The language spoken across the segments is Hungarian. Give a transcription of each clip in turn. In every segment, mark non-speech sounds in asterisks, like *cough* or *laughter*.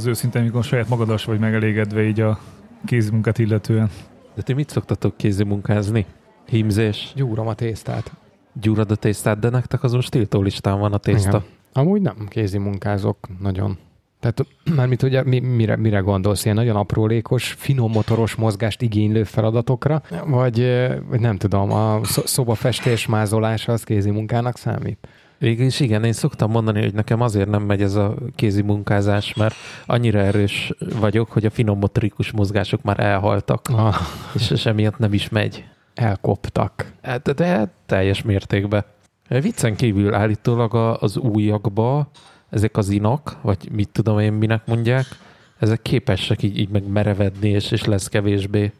az őszinte, amikor saját magadas vagy megelégedve így a kézmunkát illetően. De ti mit szoktatok kézimunkázni? Hímzés? Gyúrom a tésztát. Gyúrad a tésztát, de nektek azon stiltó listán van a tészta. Igen. Amúgy nem kézi munkázok nagyon. Tehát *clears throat* mármint ugye mi, mire, mire gondolsz, ilyen nagyon aprólékos, finom motoros mozgást igénylő feladatokra, vagy, vagy nem tudom, a szo- szobafestés mázolása az kézi munkának számít? Végül is igen, én szoktam mondani, hogy nekem azért nem megy ez a kézi munkázás, mert annyira erős vagyok, hogy a finom motorikus mozgások már elhaltak, Ah, és emiatt nem is megy. elkoptak. Hát, De, de teljes mértékben. Viccen kívül állítólag az újakba ezek az inak, vagy mit tudom én minek mondják, ezek képesek így, így meg merevedni, és, és lesz kevésbé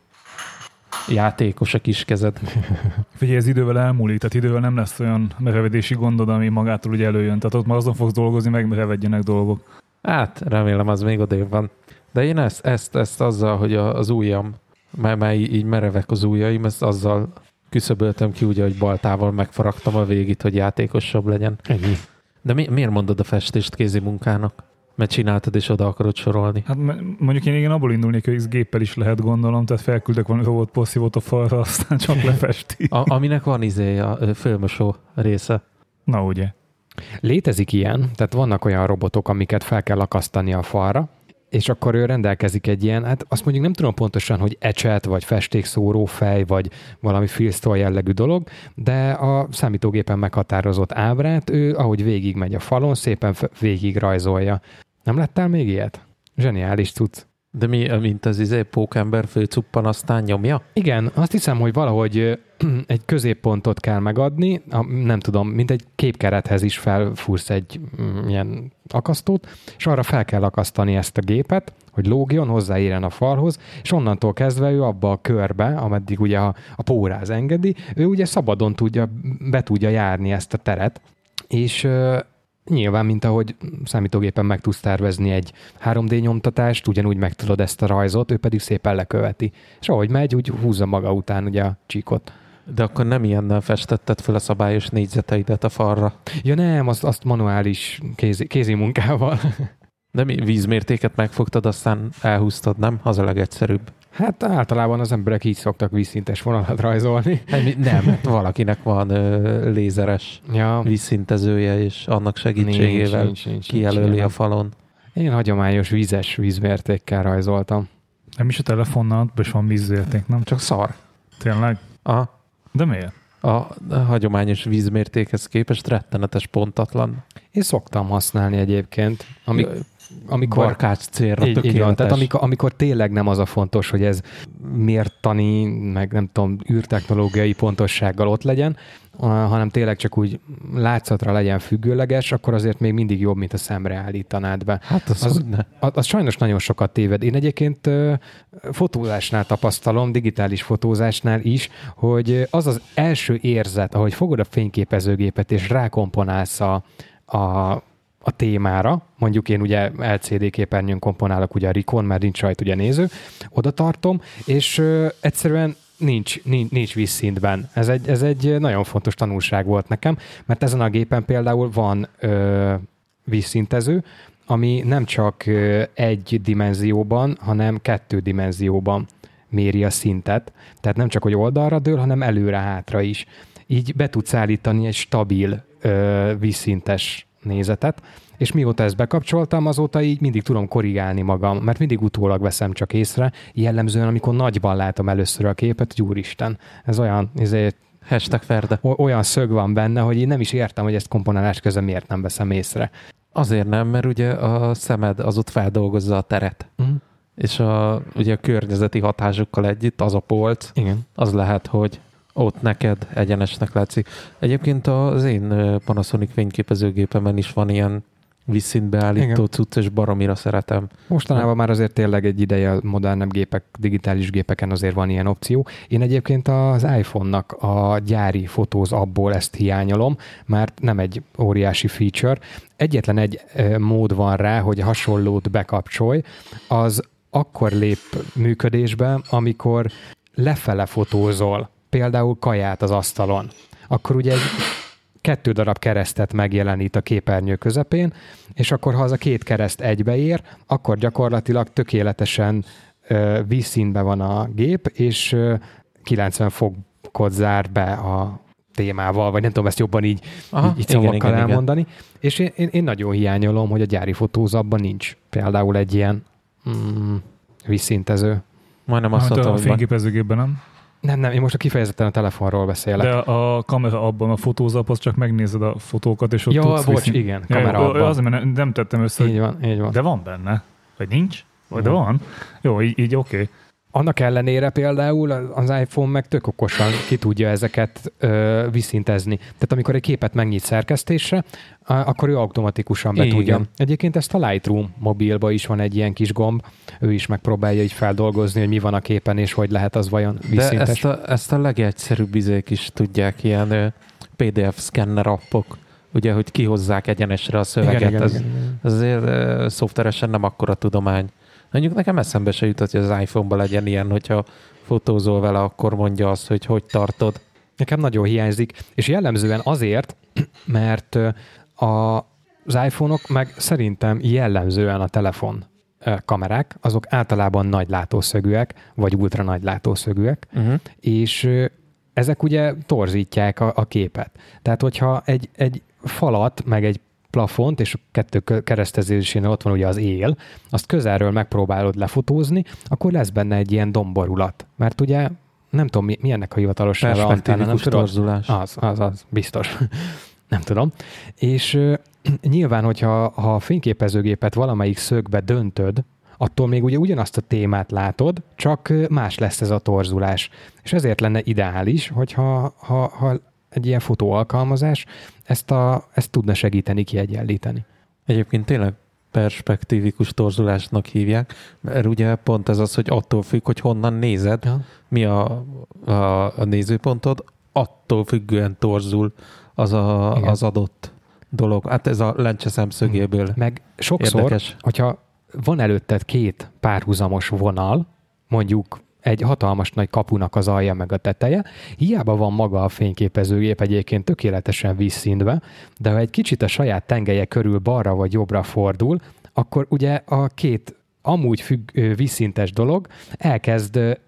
játékos a kis kezed. *laughs* Figyelj, ez idővel elmúlik, tehát idővel nem lesz olyan merevedési gondod, ami magától ugye előjön. Tehát ott már azon fogsz dolgozni, megmerevedjenek dolgok. Hát, remélem az még odébb van. De én ezt, ezt, ezt azzal, hogy az ujjam, már, már így így merevek az ujjaim, ezt azzal küszöböltem ki, ugye, hogy baltával megfaragtam a végét, hogy játékosabb legyen. Ennyi. De mi, miért mondod a festést kézi munkának? Mert csináltad és oda akarod sorolni. Hát mondjuk én igen abból indulnék, hogy ez géppel is lehet gondolom, tehát felküldök valami robot porszívót a falra, *laughs* aztán csak *laughs* lefesti. A, aminek van izé a fölmosó része. Na ugye. Létezik ilyen, tehát vannak olyan robotok, amiket fel kell akasztani a falra, és akkor ő rendelkezik egy ilyen, hát azt mondjuk nem tudom pontosan, hogy ecset, vagy festékszóró fej, vagy valami filztól jellegű dolog, de a számítógépen meghatározott ábrát ő, ahogy végigmegy a falon, szépen f- végig rajzolja. Nem láttál még ilyet? Zseniális cucc. De mi, mint az izé pókember főcuppan, aztán nyomja? Igen, azt hiszem, hogy valahogy *clears throat* egy középpontot kell megadni, a, nem tudom, mint egy képkerethez is felfúrsz egy mm, ilyen akasztót, és arra fel kell akasztani ezt a gépet, hogy lógjon, hozzáérjen a falhoz, és onnantól kezdve ő abba a körbe, ameddig ugye a, a póráz engedi, ő ugye szabadon tudja, be tudja járni ezt a teret, és Nyilván, mint ahogy számítógépen meg tudsz tervezni egy 3D nyomtatást, ugyanúgy meg tudod ezt a rajzot, ő pedig szépen leköveti. És ahogy megy, úgy húzza maga után ugye a csíkot. De akkor nem ilyennel festetted fel a szabályos négyzeteidet a falra. Ja nem, azt, azt manuális kézi, kézi munkával. De mi vízmértéket megfogtad, aztán elhúztad, nem? Az a legegyszerűbb. Hát általában az emberek így szoktak vízszintes vonalat rajzolni. Hát mi- Nem, mert valakinek van ö, lézeres Ja, vízszintezője, és annak segítségével nincs, nincs, kijelöli nincs a falon. Én hagyományos vízes vízmértékkel rajzoltam. Nem is a telefonnal, is van vízérték, nem? Csak szar. Tényleg? A, De miért? a, a hagyományos vízmértékhez képest rettenetes pontatlan. Én szoktam használni egyébként, amik, amikor, Barkács célra Így, tökéletes. tehát amikor, amikor tényleg nem az a fontos, hogy ez mértani, meg nem tudom, űrtechnológiai pontossággal ott legyen, hanem tényleg csak úgy látszatra legyen függőleges, akkor azért még mindig jobb, mint a szemre állítanád be. Hát az, Az-. Az, az sajnos nagyon sokat téved. Én egyébként ö, fotózásnál tapasztalom, digitális fotózásnál is, hogy az az első érzet, ahogy fogod a fényképezőgépet és rákomponálsz a, a, a témára, mondjuk én ugye LCD képernyőn komponálok ugye a Rikon, mert nincs rajta ugye néző, oda tartom, és ö, egyszerűen nincs, nincs, nincs vízszintben. Ez egy, ez egy nagyon fontos tanulság volt nekem, mert ezen a gépen például van ö, vízszintező, ami nem csak ö, egy dimenzióban, hanem kettő dimenzióban méri a szintet. Tehát nem csak, hogy oldalra dől, hanem előre-hátra is. Így be tudsz állítani egy stabil ö, vízszintes nézetet, és mióta ezt bekapcsoltam, azóta így mindig tudom korrigálni magam, mert mindig utólag veszem csak észre, jellemzően, amikor nagyban látom először a képet, hogy úristen, ez olyan, ezért Hashtag Ferde. olyan szög van benne, hogy én nem is értem, hogy ezt komponálás közben miért nem veszem észre. Azért nem, mert ugye a szemed az ott feldolgozza a teret. Mhm. És a, ugye a környezeti hatásokkal együtt az a polc, Igen. az lehet, hogy ott neked egyenesnek látszik. Egyébként az én Panasonic fényképezőgépemen is van ilyen vízszintbeállító Igen. cucc, és baromira szeretem. Mostanában már azért tényleg egy ideje a modernebb gépek, digitális gépeken azért van ilyen opció. Én egyébként az iPhone-nak a gyári fotóz abból ezt hiányolom, mert nem egy óriási feature. Egyetlen egy mód van rá, hogy hasonlót bekapcsolj, az akkor lép működésbe, amikor lefele fotózol, például kaját az asztalon. Akkor ugye egy kettő darab keresztet megjelenít a képernyő közepén, és akkor ha az a két kereszt egybeér, akkor gyakorlatilag tökéletesen ö, vízszínben van a gép, és ö, 90 fokot zár be a témával, vagy nem tudom ezt jobban így, Aha, így, így szavakkal igen, igen, elmondani. Igen. És én, én, én nagyon hiányolom, hogy a gyári fotózapban nincs például egy ilyen mm, vízszintező. Majdnem azt hát mondtam, a fényképezőgépben nem? Nem, nem, én most a kifejezetten a telefonról beszélek. De a kamera abban, a fotózap, az csak megnézed a fotókat, és ott ja, tudsz bocs, igen, kamera ja, abban. Azért, mert nem tettem össze, így van, így van. de van benne. Vagy nincs? Vagy de van? Jó, így, így oké. Okay. Annak ellenére például az iPhone meg tök okosan ki tudja ezeket ö, viszintezni. Tehát amikor egy képet megnyit szerkesztésre, akkor ő automatikusan be Igen. tudja. Egyébként ezt a Lightroom mobilba is van egy ilyen kis gomb, ő is megpróbálja így feldolgozni, hogy mi van a képen, és hogy lehet az vajon vízszintes. De ezt a, ezt a legegyszerűbb izék is tudják, ilyen PDF szkenner appok ugye, hogy kihozzák egyenesre a szöveget. Igen, ez, igen, igen. azért uh, szoftveresen nem akkora tudomány. Mondjuk nekem eszembe se jutott, hogy az iPhone-ban legyen ilyen, hogyha fotózol vele, akkor mondja azt, hogy hogy tartod. Nekem nagyon hiányzik, és jellemzően azért, *clears throat* mert a, az iPhone-ok meg szerintem jellemzően a telefon kamerák, azok általában nagy látószögűek, vagy ultra nagy látószögűek, uh-huh. és ezek ugye torzítják a, a képet. Tehát, hogyha egy, egy falat, meg egy plafont, és a kettő keresztezésén ott van ugye az él, azt közelről megpróbálod lefotózni, akkor lesz benne egy ilyen domborulat. Mert ugye nem tudom, mi, mi ennek a hivatalos neve, Antenna, nem torzulás. Az, az, az, biztos. *laughs* nem tudom. És *clears throat* nyilván, hogyha ha a fényképezőgépet valamelyik szögbe döntöd, attól még ugye ugyanazt a témát látod, csak más lesz ez a torzulás. És ezért lenne ideális, hogyha ha, ha egy ilyen fotóalkalmazás ezt, a, ezt tudna segíteni kiegyenlíteni. Egyébként tényleg perspektívikus torzulásnak hívják, mert ugye pont ez az, hogy attól függ, hogy honnan nézed, ja. mi a, a, a nézőpontod, attól függően torzul az, a, az adott dolog. Hát ez a lencse szemszögéből Meg sokszor, érdekes. hogyha van előtted két párhuzamos vonal, mondjuk egy hatalmas nagy kapunak az alja meg a teteje. Hiába van maga a fényképezőgép egyébként tökéletesen vízszínve, de ha egy kicsit a saját tengelye körül balra vagy jobbra fordul, akkor ugye a két amúgy függ, vízszintes dolog elkezd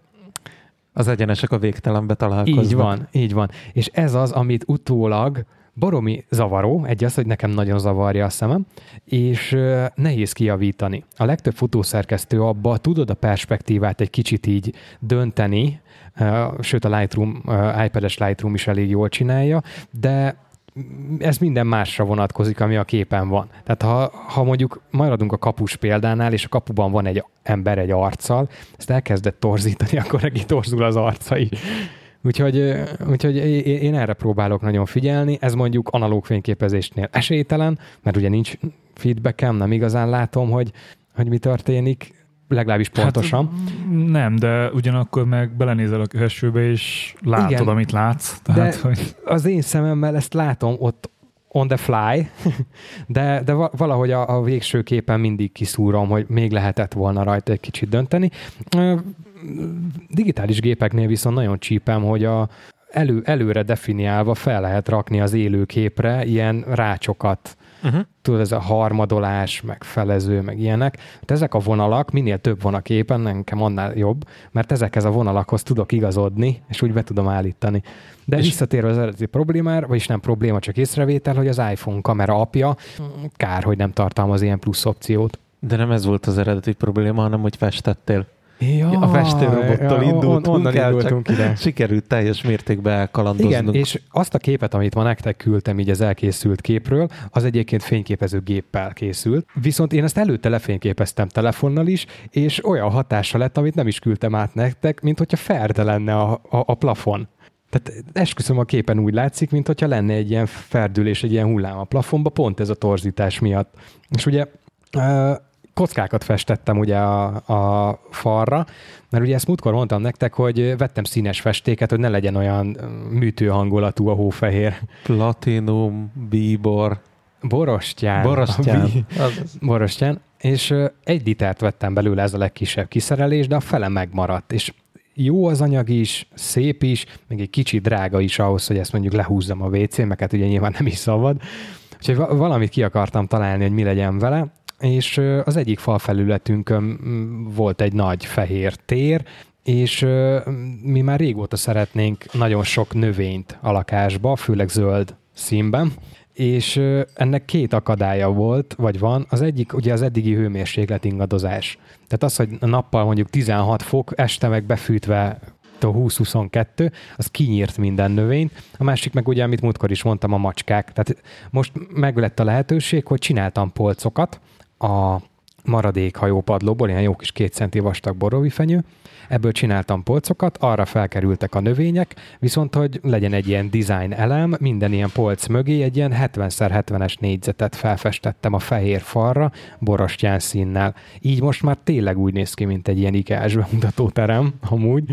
az egyenesek a végtelenbe találkoznak. Így van, így van. És ez az, amit utólag baromi zavaró, egy az, hogy nekem nagyon zavarja a szemem, és nehéz kijavítani. A legtöbb futószerkesztő abba tudod a perspektívát egy kicsit így dönteni, sőt a Lightroom, iPad-es Lightroom is elég jól csinálja, de ez minden másra vonatkozik, ami a képen van. Tehát ha, ha mondjuk maradunk a kapus példánál, és a kapuban van egy ember egy arccal, ezt elkezdett torzítani, *laughs* akkor neki torzul az arca is. Úgyhogy, úgyhogy én erre próbálok nagyon figyelni. Ez mondjuk analóg fényképezésnél esélytelen, mert ugye nincs feedbackem, nem igazán látom, hogy, hogy mi történik, legalábbis hát, pontosan. Hát, nem, de ugyanakkor meg belenézel a köhessőbe, és látod, Igen, amit látsz. Tehát, de hogy... az én szememmel ezt látom ott on the fly, *laughs* de, de valahogy a, a végső képen mindig kiszúrom, hogy még lehetett volna rajta egy kicsit dönteni digitális gépeknél viszont nagyon csípem, hogy a elő, előre definiálva fel lehet rakni az élőképre ilyen rácsokat. Uh-huh. Tudod, ez a harmadolás, meg felező, meg ilyenek. De ezek a vonalak, minél több van a képen, nekem annál jobb, mert ezekhez a vonalakhoz tudok igazodni, és úgy be tudom állítani. De és visszatérve az eredeti problémára, vagyis nem probléma, csak észrevétel, hogy az iPhone kamera apja kár, hogy nem tartalmaz ilyen plusz opciót. De nem ez volt az eredeti probléma, hanem hogy festettél. Ja, a festőrobottal ja, indultunk on, onnan el, indultunk ide. sikerült teljes mértékben elkalandoznunk. Igen, és azt a képet, amit ma nektek küldtem így az elkészült képről, az egyébként fényképező géppel készült. Viszont én ezt előtte lefényképeztem telefonnal is, és olyan hatása lett, amit nem is küldtem át nektek, mint hogyha ferde lenne a, a, a plafon. Tehát esküszöm a képen úgy látszik, mint hogyha lenne egy ilyen ferdülés, egy ilyen hullám a plafonba, pont ez a torzítás miatt. És ugye kockákat festettem ugye a, a falra, mert ugye ezt múltkor mondtam nektek, hogy vettem színes festéket, hogy ne legyen olyan műtő hangulatú a hófehér. Platinum, bíbor. Borostyán. Borostyán. Borostyán. És egy litert vettem belőle, ez a legkisebb kiszerelés, de a fele megmaradt. És jó az anyag is, szép is, még egy kicsit drága is ahhoz, hogy ezt mondjuk lehúzzam a meg hát ugye nyilván nem is szabad. Úgyhogy valamit ki akartam találni, hogy mi legyen vele, és az egyik falfelületünkön volt egy nagy fehér tér, és mi már régóta szeretnénk nagyon sok növényt a lakásba, főleg zöld színben, és ennek két akadálya volt, vagy van. Az egyik ugye az eddigi hőmérséklet ingadozás. Tehát az, hogy nappal mondjuk 16 fok, este meg befűtve 20-22, az kinyírt minden növényt. A másik meg ugye, amit múltkor is mondtam, a macskák. Tehát most meg lett a lehetőség, hogy csináltam polcokat a maradék hajópadlóból, ilyen jó kis két centi vastag fenyő, Ebből csináltam polcokat, arra felkerültek a növények, viszont hogy legyen egy ilyen design elem, minden ilyen polc mögé egy ilyen 70x70-es négyzetet felfestettem a fehér falra, borostyán színnel. Így most már tényleg úgy néz ki, mint egy ilyen ikás bemutatóterem, amúgy.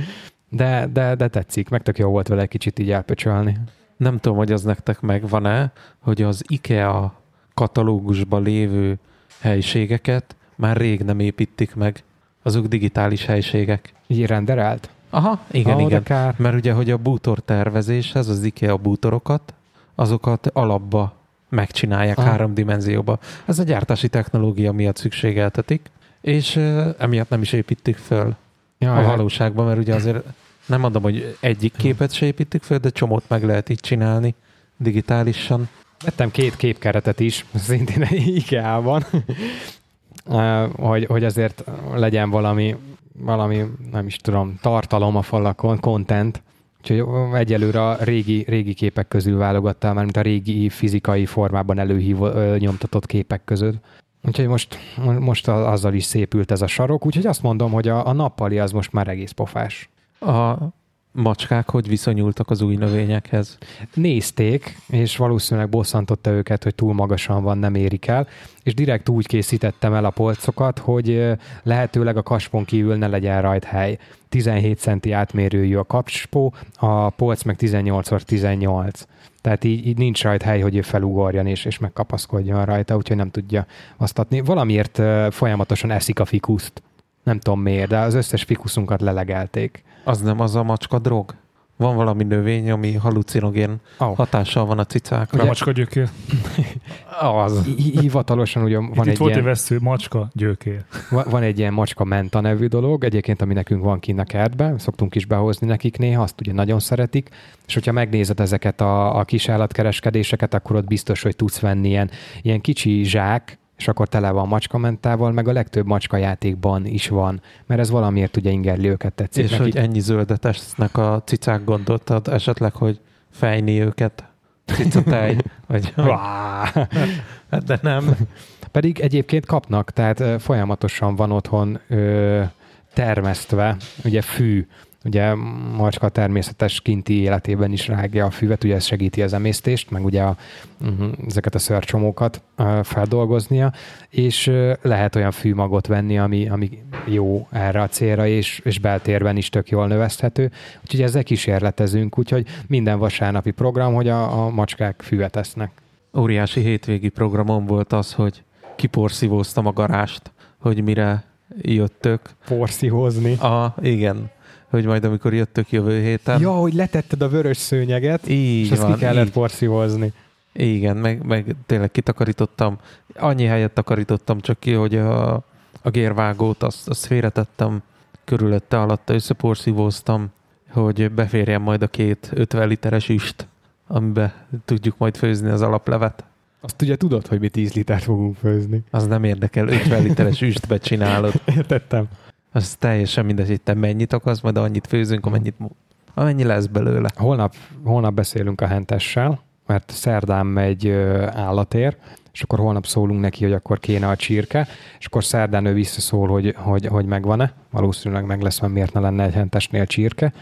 De, de, de tetszik, meg tök jó volt vele egy kicsit így elpöcsölni. Nem tudom, hogy az nektek megvan-e, hogy az IKEA katalógusban lévő helyiségeket már rég nem építik meg. Azok digitális helységek. Így renderelt? Aha, igen, oh, igen. Kár. Mert ugye, hogy a bútor tervezéshez, az IKEA bútorokat, azokat alapba megcsinálják Aha. három dimenzióba. Ez a gyártási technológia miatt szükségeltetik, és uh, emiatt nem is építik föl ja, a valóságban, mert ugye azért nem mondom, hogy egyik képet se építik föl, de csomót meg lehet így csinálni digitálisan. Vettem két képkeretet is, *laughs* szintén IKEA-ban, *laughs* hogy, hogy azért legyen valami, valami, nem is tudom, tartalom a falakon, content, Úgyhogy egyelőre a régi, régi képek közül válogattál, már mint a régi fizikai formában előhívó, nyomtatott képek között. Úgyhogy most, most azzal is szépült ez a sarok, úgyhogy azt mondom, hogy a, a nappali az most már egész pofás. A macskák hogy viszonyultak az új növényekhez? Nézték, és valószínűleg bosszantotta őket, hogy túl magasan van, nem érik el, és direkt úgy készítettem el a polcokat, hogy lehetőleg a kaspon kívül ne legyen rajt hely. 17 centi átmérőjű a kapspó, a polc meg 18x18. Tehát így, így nincs rajt hely, hogy ő felugorjan és, és megkapaszkodjon rajta, úgyhogy nem tudja azt. Valamiért folyamatosan eszik a fikuszt. Nem tudom miért, de az összes fikuszunkat lelegelték. Az nem az a macska drog? Van valami növény, ami halucinogén oh. hatással van a cicákra. A macska gyökér. az. Hivatalosan ugye van itt, egy itt volt ilyen... egy vesző, macska gyökér. Van egy ilyen macska menta nevű dolog, egyébként, ami nekünk van kint a kertben, szoktunk is behozni nekik néha, azt ugye nagyon szeretik, és hogyha megnézed ezeket a, a kis állatkereskedéseket, akkor ott biztos, hogy tudsz venni ilyen, ilyen kicsi zsák, és akkor tele van macskamentával, meg a legtöbb macska játékban is van, mert ez valamiért ugye ingerli őket tetszik És nekik. hogy ennyi zöldet esznek a cicák gondoltad, esetleg, hogy fejni őket cicatej, vagy *laughs* hát de nem. Pedig egyébként kapnak, tehát folyamatosan van otthon ö, termesztve, ugye fű, Ugye macska természetes kinti életében is rágja a füvet, ugye ez segíti az emésztést, meg ugye a, uh, ezeket a szörcsomókat feldolgoznia, és lehet olyan fűmagot venni, ami, ami jó erre a célra, és, és beltérben is tök jól növeszthető. Úgyhogy ezzel kísérletezünk, úgyhogy minden vasárnapi program, hogy a, a macskák füvet esznek. Óriási hétvégi programom volt az, hogy kiporszívóztam a garást, hogy mire jöttök. Porszíhozni. A, igen hogy majd amikor jöttök jövő héten. Ja, hogy letetted a vörös szőnyeget, így és van, azt ki kellett így. porszívozni. Igen, meg, meg tényleg kitakarítottam. Annyi helyet takarítottam csak ki, hogy a, a gérvágót azt, azt félretettem, körülötte alatta összeporszívóztam, hogy beférjen majd a két 50 literes üst, amiben tudjuk majd főzni az alaplevet. Azt ugye tudod, hogy mi 10 litert fogunk főzni. Az nem érdekel, 50 literes üstbe csinálod. *laughs* Értettem. Az teljesen mindegy, hogy te mennyit akarsz, majd annyit főzünk, amennyit, amennyi lesz belőle. Holnap, holnap beszélünk a hentessel, mert szerdán megy állatér, és akkor holnap szólunk neki, hogy akkor kéne a csirke, és akkor szerdán ő visszaszól, hogy, hogy, hogy megvan-e. Valószínűleg meg lesz, mert miért ne lenne egy hentesnél csirke,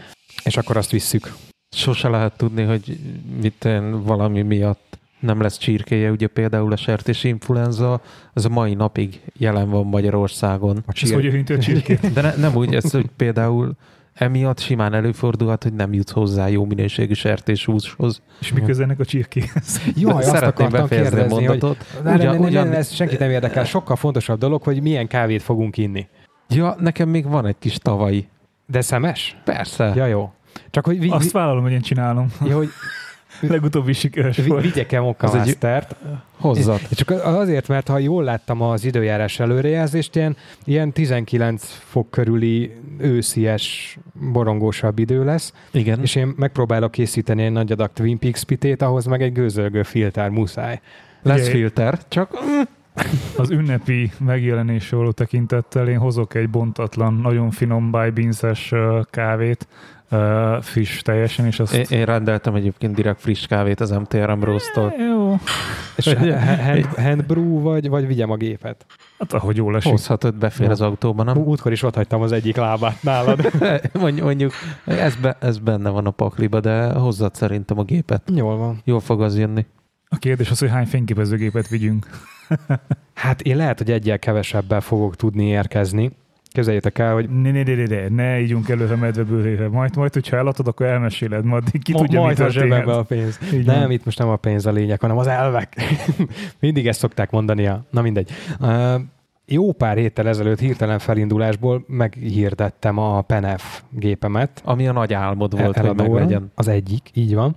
és akkor azt visszük. Sose lehet tudni, hogy mit valami miatt nem lesz csirkéje, ugye például a sertés influenza, az a mai napig jelen van Magyarországon. A csir... Ez hogy érinti a csirkét? *laughs* De ne, nem úgy, ez, hogy például emiatt simán előfordulhat, hogy nem jut hozzá jó minőségű sertéshúshoz. És mi köze ennek a csirkéhez? *laughs* Jó, azt Szeretném befejezni a mondatot. Hogy, ugyan, ne, ne, ugyan, ne, ez senkit nem érdekel. Sokkal fontosabb dolog, hogy milyen kávét fogunk inni. Ja, nekem még van egy kis tavalyi De szemes? Persze. Ja, jó. Csak hogy, vi, Azt vállalom, hogy én csinálom. ja, hogy Legutóbbi sikeres vi, volt. vigyek-e Mokka Az egy- Mastert. Hozzad. És Csak azért, mert ha jól láttam az időjárás előrejelzést, ilyen, ilyen 19 fok körüli őszies, borongósabb idő lesz, Igen. és én megpróbálok készíteni egy nagy adag Twin Peaks pitét, ahhoz meg egy gőzölgő filter muszáj. Lesz Ugye- filter, csak *laughs* Az ünnepi megjelenésre való tekintettel én hozok egy bontatlan, nagyon finom bájbínzes kávét, uh, friss teljesen, és azt... én, én rendeltem egyébként direkt friss kávét az MTRM Roast-tól. Jó, És hand, handbrew, vagy, vagy vigyem a gépet? hát ahogy jól esik. Hozhatod, befér Jó. az autóba, nem? Útkor is ott hagytam az egyik lábát nálad. *laughs* Mondj- Mondjuk, ez, be, ez benne van a pakliba, de hozzad szerintem a gépet. Jól van. Jól fog az jönni. A kérdés az, hogy hány fényképezőgépet vigyünk. *laughs* Hát én lehet, hogy egyel kevesebbel fogok tudni érkezni. Képzeljétek el, hogy Ne, ne, ne, ne, ne, ne ígyunk előre medvebőrére. Majd, majd, hogyha eladod, akkor elmeséled, majd ki ma- tudja, majd a zsebembe a pénz. Így Nem, van. itt most nem a pénz a lényeg, hanem az elvek. *laughs* Mindig ezt szokták mondani. A... Na mindegy. Uh, jó pár héttel ezelőtt hirtelen felindulásból meghirdettem a Penef gépemet. Ami a nagy álmod volt, hogy eladóra. meglegyen. Az egyik, így van.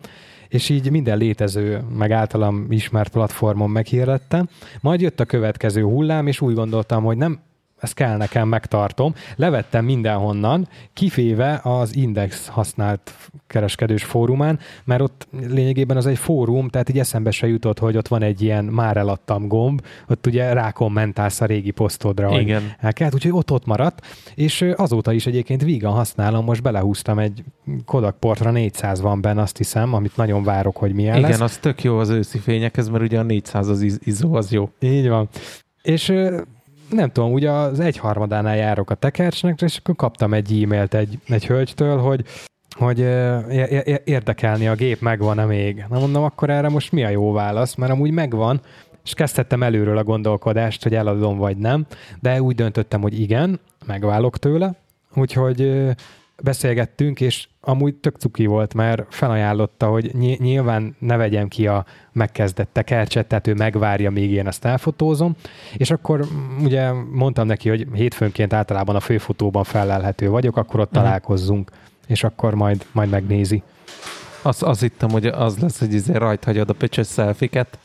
És így minden létező, meg általam ismert platformon meghirdettem. Majd jött a következő hullám, és úgy gondoltam, hogy nem, ez kell nekem, megtartom. Levettem mindenhonnan, kiféve az Index használt kereskedős fórumán, mert ott lényegében az egy fórum, tehát így eszembe se jutott, hogy ott van egy ilyen már eladtam gomb, ott ugye rákommentálsz a régi posztodra, hogy Igen. el kellett, úgyhogy ott ott maradt, és azóta is egyébként vígan használom, most belehúztam egy Kodak Portra 400 van benne, azt hiszem, amit nagyon várok, hogy milyen Igen, lesz. az tök jó az őszi fényekhez, mert ugye a 400 az iz- izó, az jó. Így van. És nem tudom, ugye az egyharmadánál járok a tekercsnek, és akkor kaptam egy e-mailt egy, egy hölgytől, hogy hogy érdekelni a gép megvan-e még. Na mondom, akkor erre most mi a jó válasz, mert amúgy megvan, és kezdhettem előről a gondolkodást, hogy eladom vagy nem, de úgy döntöttem, hogy igen, megválok tőle, úgyhogy beszélgettünk, és amúgy tök cuki volt, mert felajánlotta, hogy ny- nyilván ne vegyem ki a megkezdett tekercset, tehát ő megvárja, még én ezt elfotózom, és akkor mm, ugye mondtam neki, hogy hétfőnként általában a főfotóban felelhető vagyok, akkor ott Mhm. találkozzunk, és akkor majd, majd megnézi. Azt, azt hittem, hogy az lesz, hogy izé rajt hagyod a pöcsös szelfiket,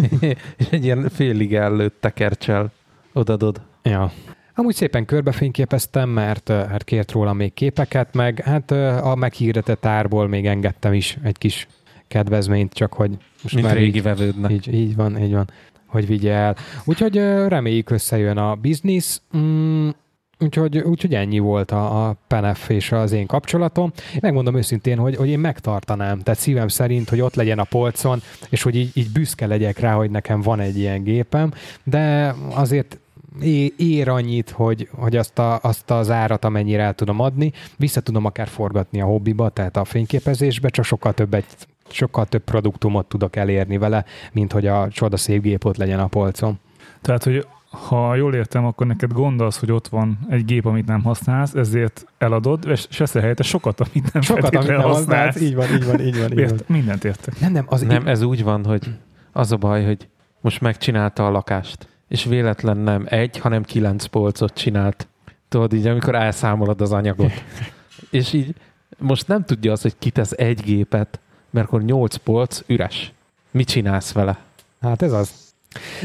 *laughs* és egy ilyen félig ellőtt tekercsel odadod. Ja. Amúgy szépen körbefényképeztem, mert hát kért róla még képeket, meg hát a meghirdetett árból még engedtem is egy kis kedvezményt, csak hogy most Mint már régi így, vevődnek. így, így van, így van, hogy vigye el. Úgyhogy reméljük összejön a biznisz, mm, úgyhogy, úgyhogy ennyi volt a, a Penef és az én kapcsolatom. Megmondom őszintén, hogy, hogy én megtartanám, tehát szívem szerint, hogy ott legyen a polcon, és hogy így, így büszke legyek rá, hogy nekem van egy ilyen gépem, de azért ér annyit, hogy, hogy azt, a, azt az árat, amennyire el tudom adni, vissza tudom akár forgatni a hobbiba, tehát a fényképezésbe, csak sokkal többet sokkal több produktumot tudok elérni vele, mint hogy a csodaszép gép ott legyen a polcon. Tehát, hogy ha jól értem, akkor neked gond az, hogy ott van egy gép, amit nem használsz, ezért eladod, és ezt helyette sokat, amit nem Sokat, amit nem használsz, így van, így van, így van. Így van. Ért, mindent értek. Nem, nem, az Nem, ez úgy van, hogy az a baj, hogy most megcsinálta a lakást, és véletlen nem egy, hanem kilenc polcot csinált. Tudod így, amikor elszámolod az anyagot. *laughs* és így most nem tudja az, hogy kitesz egy gépet, mert akkor nyolc polc üres. Mit csinálsz vele? Hát ez az.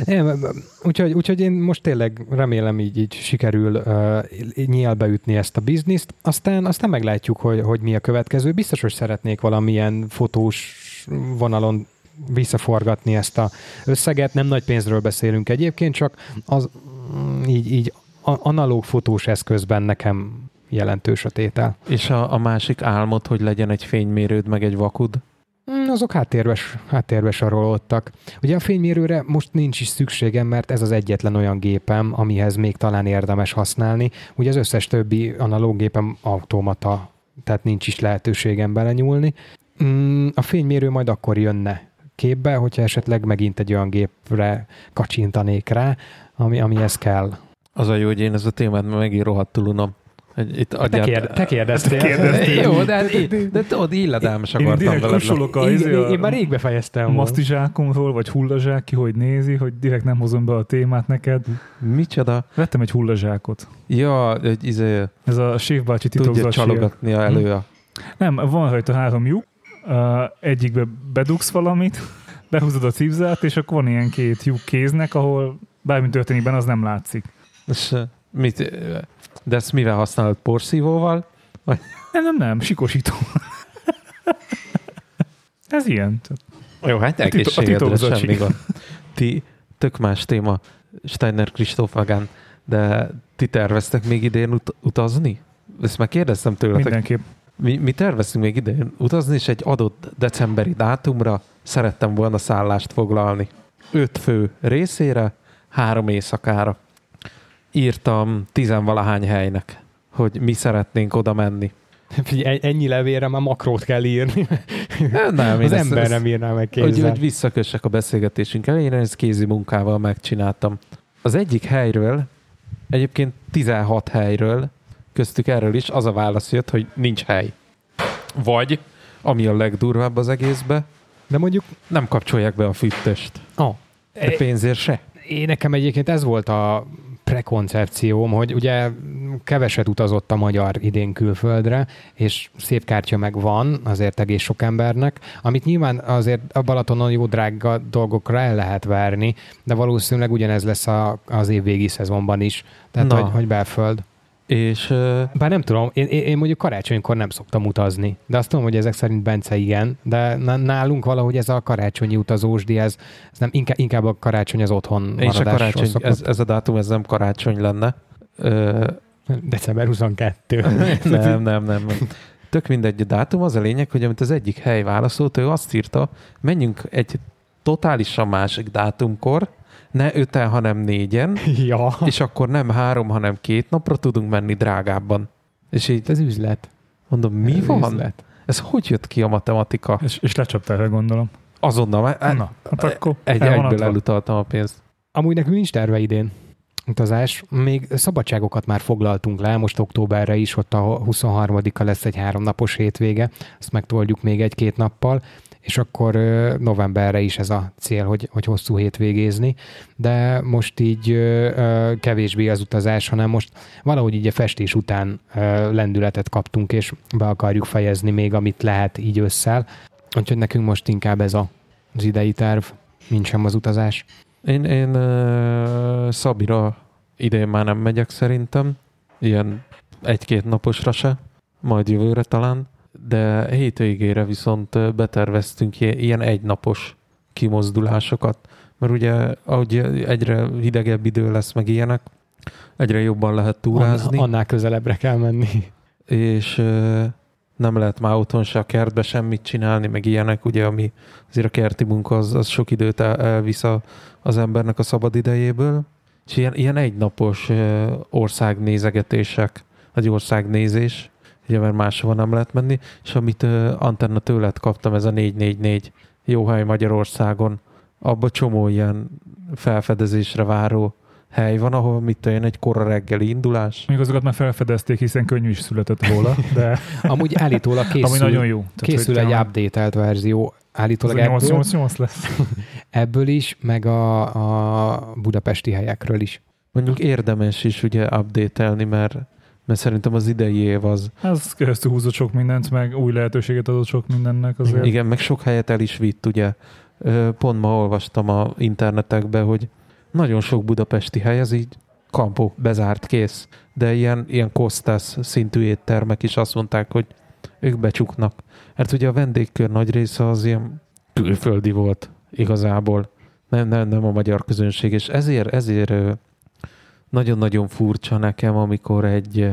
Nem, úgyhogy, úgyhogy én most tényleg remélem így, így sikerül uh, nyílbe ütni ezt a bizniszt, aztán, aztán meglátjuk, hogy, hogy mi a következő. Biztos, hogy szeretnék valamilyen fotós vonalon visszaforgatni ezt a összeget. Nem nagy pénzről beszélünk egyébként, csak az mm, így, így analóg fotós eszközben nekem jelentős a tétel. És a, a másik álmod, hogy legyen egy fénymérőd, meg egy vakud? Mm, Azok háttérves, háttérbe sorolódtak. Ugye a fénymérőre most nincs is szükségem, mert ez az egyetlen olyan gépem, amihez még talán érdemes használni. Ugye az összes többi analóg gépem automata, tehát nincs is lehetőségem belenyúlni. Mm, A fénymérő majd akkor jönne képbe, hogyha esetleg megint egy olyan gépre kacsintanék rá, ami, amihez kell. Az a jó, hogy én ez a témát megint rohadtul unom. Itt Te, adját... kérde, te kérdeztél. kérdeztél. Jó, de, hát így- de tudod, illedelmes Én akartam veled. Én, izé, én, én már a rég befejeztem masztizsákomról, vagy hullazsák ki, hogy nézi, hogy direkt nem hozom be a témát neked. Micsoda? Vettem egy hullazsákot. Ja, hogy izé, Ez a Séf bácsi tudja csalogatni elő a... Nem, van rajta három lyuk, egyikbe bedugsz valamit, behúzod a cipzát, és akkor van ilyen két lyuk kéznek, ahol bármi történik benne, az nem látszik. És, mit, de ezt mivel használod? Porszívóval? Nem, nem, nem, sikosító. Ez ilyen. Jó, hát egészségedre semmi gond. Ti, tök más téma, Steiner Kristóf Magán, de ti terveztek még idén ut- utazni? Ezt már kérdeztem tőletek. Mindenképp. Mi, mi terveztünk még idén utazni, és egy adott decemberi dátumra szerettem volna szállást foglalni. Öt fő részére, három éjszakára. Írtam tizenvalahány helynek, hogy mi szeretnénk oda menni. Figyelj, ennyi levélre már makrót kell írni. *laughs* Nem, én Az ezt- ember ezt- nem írná meg Hogy, kézzel. hogy visszakössek a beszélgetésünk elejére, ezt kézi munkával megcsináltam. Az egyik helyről, egyébként 16 helyről, köztük erről is az a válasz jött, hogy nincs hely. Vagy, ami a legdurvább az egészbe, De mondjuk, nem kapcsolják be a fűtöst. oh, De pénzért se. én nekem egyébként ez volt a prekoncepcióm, hogy ugye keveset utazott a magyar idén külföldre, és szép kártya meg van, azért egész sok embernek, amit nyilván azért a Balatonon jó drága dolgokra el lehet várni, de valószínűleg ugyanez lesz a, az évvégi szezonban is. Tehát, Na. hogy, hogy belföld. És Bár nem tudom, én, én, mondjuk karácsonykor nem szoktam utazni, de azt tudom, hogy ezek szerint Bence igen, de nálunk valahogy ez a karácsonyi utazósdi, ez, ez nem, inkább, inkább a karácsony az otthon és a karácsony, szokott. ez, ez a dátum, ez nem karácsony lenne. Ö, December 22. *laughs* nem, nem, nem. *laughs* Tök mindegy a dátum, az a lényeg, hogy amit az egyik hely válaszolt, ő azt írta, menjünk egy totálisan másik dátumkor, ne öten, hanem négyen, *laughs* ja, és akkor nem három, hanem két napra tudunk menni drágábban. És így ez üzlet. mondom, mi Ez van? Üzlet. Ez hogy jött ki a matematika? És, és lecsaptál gondolom. Azonnal, e- Na, hát akkor egy, egyből elutaltam a pénzt. Amúgy nekünk nincs terve idén utazás. Még szabadságokat már foglaltunk le, most októberre is, ott a 23-a lesz egy háromnapos hétvége, ezt megtoldjuk még egy-két nappal, és akkor novemberre is ez a cél, hogy, hogy hosszú hétvégézni, de most így kevésbé az utazás, hanem most valahogy így a festés után lendületet kaptunk, és be akarjuk fejezni még, amit lehet így ősszel. Úgyhogy nekünk most inkább ez a, az idei terv, mint sem az utazás. Én, én uh, Szabira idén már nem megyek szerintem, ilyen egy-két naposra se, majd jövőre talán, de hétvégére viszont beterveztünk ilyen, egynapos kimozdulásokat, mert ugye ahogy egyre hidegebb idő lesz meg ilyenek, egyre jobban lehet túrázni, An- annál közelebbre kell menni. és nem lehet már otthon se a kertbe semmit csinálni, meg ilyenek, ugye, ami azért a kerti munka az, az sok időt el, elvisz a, az embernek a szabad idejéből. És ilyen, ilyen egynapos országnézegetések, vagy országnézés, ugye, mert máshova nem lehet menni, és amit ö, Antenna tőled kaptam, ez a 444 jó hely Magyarországon, abba csomó ilyen felfedezésre váró hely van, ahol mit én, egy kora reggeli indulás, Még azokat már felfedezték, hiszen könnyű is született róla, de *laughs* Amúgy állítólag *laughs* ami készül, nagyon jó. Tehát, készül egy talán- updatelt verzió. Ez Állítólag ebből, 888 lesz. *laughs* ebből is, meg a, a budapesti helyekről is. Mondjuk érdemes is ugye update-elni, mert, mert szerintem az idei év az. Ez keresztül húzott sok mindent, meg új lehetőséget adott sok mindennek azért. Igen, meg sok helyet el is vitt, ugye. Pont ma olvastam a internetekbe, hogy nagyon sok budapesti hely, az így kampó, bezárt, kész. De ilyen, ilyen Kostas szintű éttermek is azt mondták, hogy ők becsuknak. Mert ugye a vendégkör nagy része az ilyen külföldi volt igazából. Nem, nem, nem a magyar közönség. És ezért, ezért nagyon-nagyon furcsa nekem, amikor egy ö,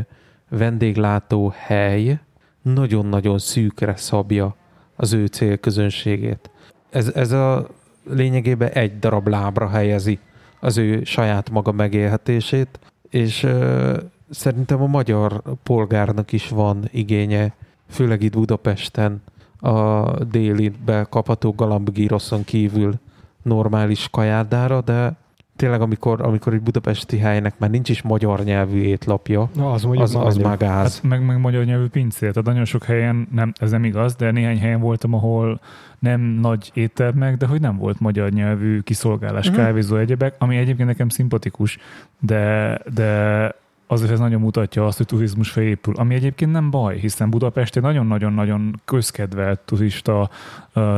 vendéglátó hely nagyon-nagyon szűkre szabja az ő célközönségét. Ez, ez a lényegében egy darab lábra helyezi az ő saját maga megélhetését, és ö, szerintem a magyar polgárnak is van igénye, főleg itt Budapesten a déli bekapható galambgíroszon kívül normális kajádára, de tényleg amikor, amikor egy budapesti helynek már nincs is magyar nyelvű étlapja, Na, az mondjuk az, az már gáz. Hát meg, meg magyar nyelvű pincér. Tehát nagyon sok helyen, nem, ez nem igaz, de néhány helyen voltam, ahol nem nagy éttermek, de hogy nem volt magyar nyelvű kiszolgálás, uh-huh. kávézó, egyebek, ami egyébként nekem szimpatikus, de, de azért ez nagyon mutatja azt, hogy turizmus felépül, ami egyébként nem baj, hiszen Budapest egy nagyon-nagyon-nagyon közkedvelt turista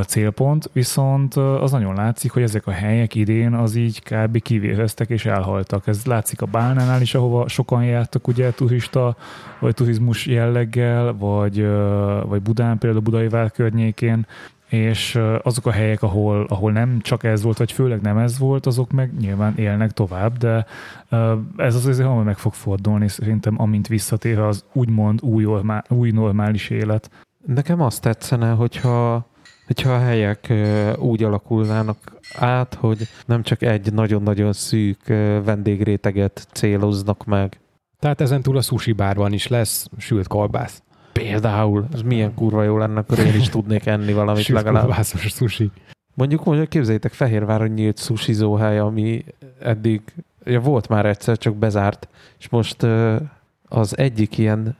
célpont, vagy az nagyon látszik, hogy ezek a helyek idén az így kb. kivéreztek és elhaltak. Ez látszik a Bálnánál is, ahova sokan jártak ugye turista vagy turizmus jelleggel, vagy, vagy Budán, például Budai Vár környékén, és azok a helyek, ahol, ahol nem csak ez volt, vagy főleg nem ez volt, azok meg nyilván élnek tovább, de ez az azért hamar meg fog fordulni szerintem, amint visszatér az úgymond új, normál, új normális élet. Nekem azt tetszene, hogyha, hogyha a helyek úgy alakulnának át, hogy nem csak egy nagyon-nagyon szűk vendégréteget céloznak meg. Tehát ezen túl a sushi bárban is lesz sült kolbász. Például, ez milyen kurva jó lenne, akkor én is tudnék enni valamit Sült legalább. kolbászos sushi. Mondjuk, mondjuk képzeljétek, Fehérváron nyílt sushizó hely, ami eddig ja, volt már egyszer, csak bezárt, és most az egyik ilyen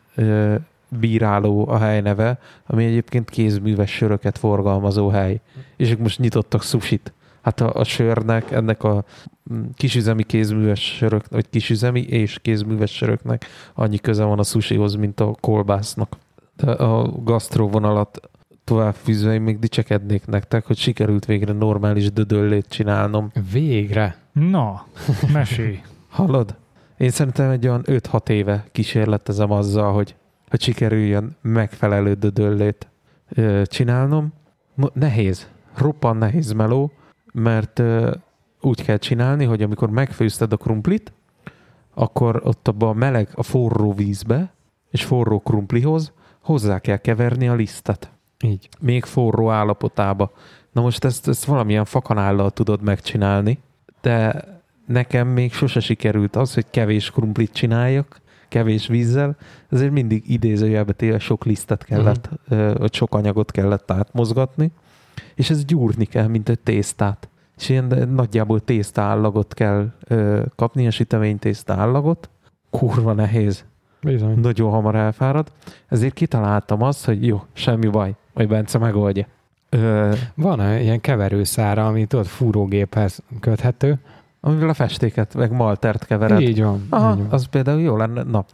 bíráló a hely neve, ami egyébként kézműves söröket forgalmazó hely. És ők most nyitottak sushit. Hát a, a sörnek, ennek a mm, kisüzemi kézműves sörök, vagy kisüzemi és kézműves söröknek annyi köze van a sushihoz, mint a kolbásznak. De a gasztróvonalat tovább fűzve én még dicsekednék nektek, hogy sikerült végre normális dödöllét csinálnom. Végre. Na, mesélj! *laughs* Hallod? Én szerintem egy olyan 5-6 éve kísérletezem azzal, hogy, hogy sikerüljön megfelelő dödöllét ö, csinálnom. Mo- nehéz, roppan nehéz meló, mert ö, úgy kell csinálni, hogy amikor megfőzted a krumplit, akkor ott abban a meleg, a forró vízbe, és forró krumplihoz hozzá kell keverni a lisztet. Így. még forró állapotába. Na most ezt, ezt valamilyen fakanállal tudod megcsinálni, de nekem még sose sikerült az, hogy kevés krumplit csináljak, kevés vízzel, ezért mindig idézőjelbe téve sok lisztet kellett, uh-huh. vagy sok anyagot kellett átmozgatni, és ez gyúrni kell, mint egy tésztát. És ilyen nagyjából tésztaállagot kell ö, kapni, ilyen sütemény tésztaállagot. Kurva nehéz Bizony. nagyon hamar elfárad, ezért kitaláltam azt, hogy jó, semmi baj, majd Bence megoldja. Ö, Van olyan ilyen keverőszára, ami tudod, fúrógéphez köthető. amivel a festéket, meg maltert kevered. Így van. Aha, így van. az például jó lenne. Na,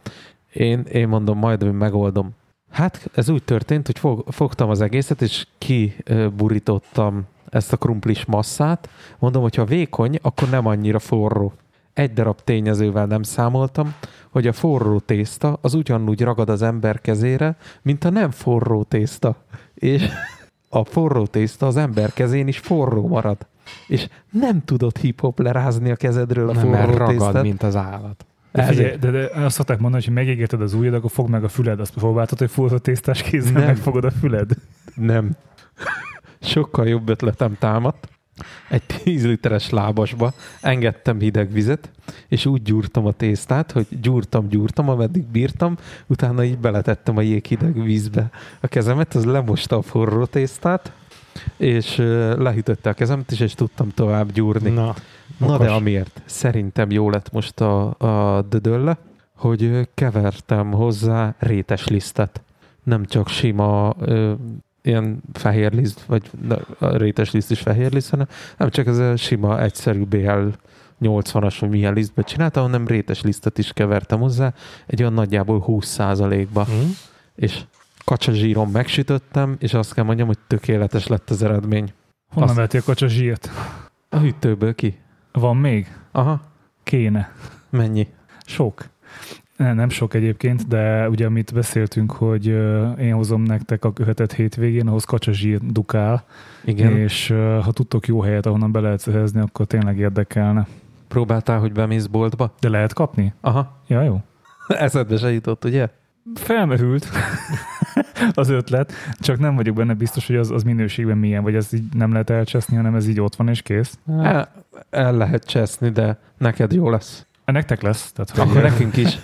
én, én mondom, majd én megoldom. Hát ez úgy történt, hogy fog, fogtam az egészet, és kiburítottam ezt a krumplis masszát. Mondom, hogy ha vékony, akkor nem annyira forró. Egy darab tényezővel nem számoltam, hogy a forró tészta az ugyanúgy ragad az ember kezére, mint a nem forró tészta. És a forró tészta az ember kezén is forró marad. És nem tudod hip-hop lerázni a kezedről a nem, mert forró ragad, tésztát. mint az állat. De, figyelj, Ezért- de, de azt szokták mondani, hogy ha megégetted az ujjad, akkor fogd meg a füled. Azt próbáltad, hogy forró tésztás kézzel Nem. megfogod a füled. Nem. Sokkal jobb ötletem támadt. Egy 10 literes lábasba engedtem hideg vizet, és úgy gyúrtam a tésztát, hogy gyúrtam, gyúrtam, ameddig bírtam, utána így beletettem a jéghideg vízbe a kezemet, az lemosta a forró tésztát, és ö, lehűtötte a kezemet is, és tudtam tovább gyúrni. Na, Na de amiért szerintem jó lett most a, a dödölle, hogy kevertem hozzá rétes lisztet. Nem csak sima ö, ilyen fehér liszt, vagy a rétes liszt is fehér liszt, hanem nem csak ez a sima, egyszerű BL 80-as, vagy milyen lisztbe csináltam, hanem rétes lisztet is kevertem hozzá, egy olyan nagyjából 20%-ba. Hm? És kacsazsíron megsütöttem, és azt kell mondjam, hogy tökéletes lett az eredmény. Honnan Azt- vettél a kacsa zsírt? A hűtőből ki. Van még? Aha, Kéne. mennyi? Sok. Nem, nem sok egyébként, de ugye amit beszéltünk, hogy én hozom nektek a követett hétvégén, ahhoz kacsa zsír dukál, Igen. és ha tudtok jó helyet, ahonnan be lehet szerezni, akkor tényleg érdekelne. Próbáltál, hogy bemész boltba? De lehet kapni? Aha. Ja, jó. Eszedbe se jutott, ugye? Felmerült *laughs* az ötlet, csak nem vagyok benne biztos, hogy az, az minőségben milyen, vagy ez így nem lehet elcseszni, hanem ez így ott van és kész. El, el lehet cseszni, de neked jó lesz. Nektek lesz. Tehát, hogy Akkor nekünk is.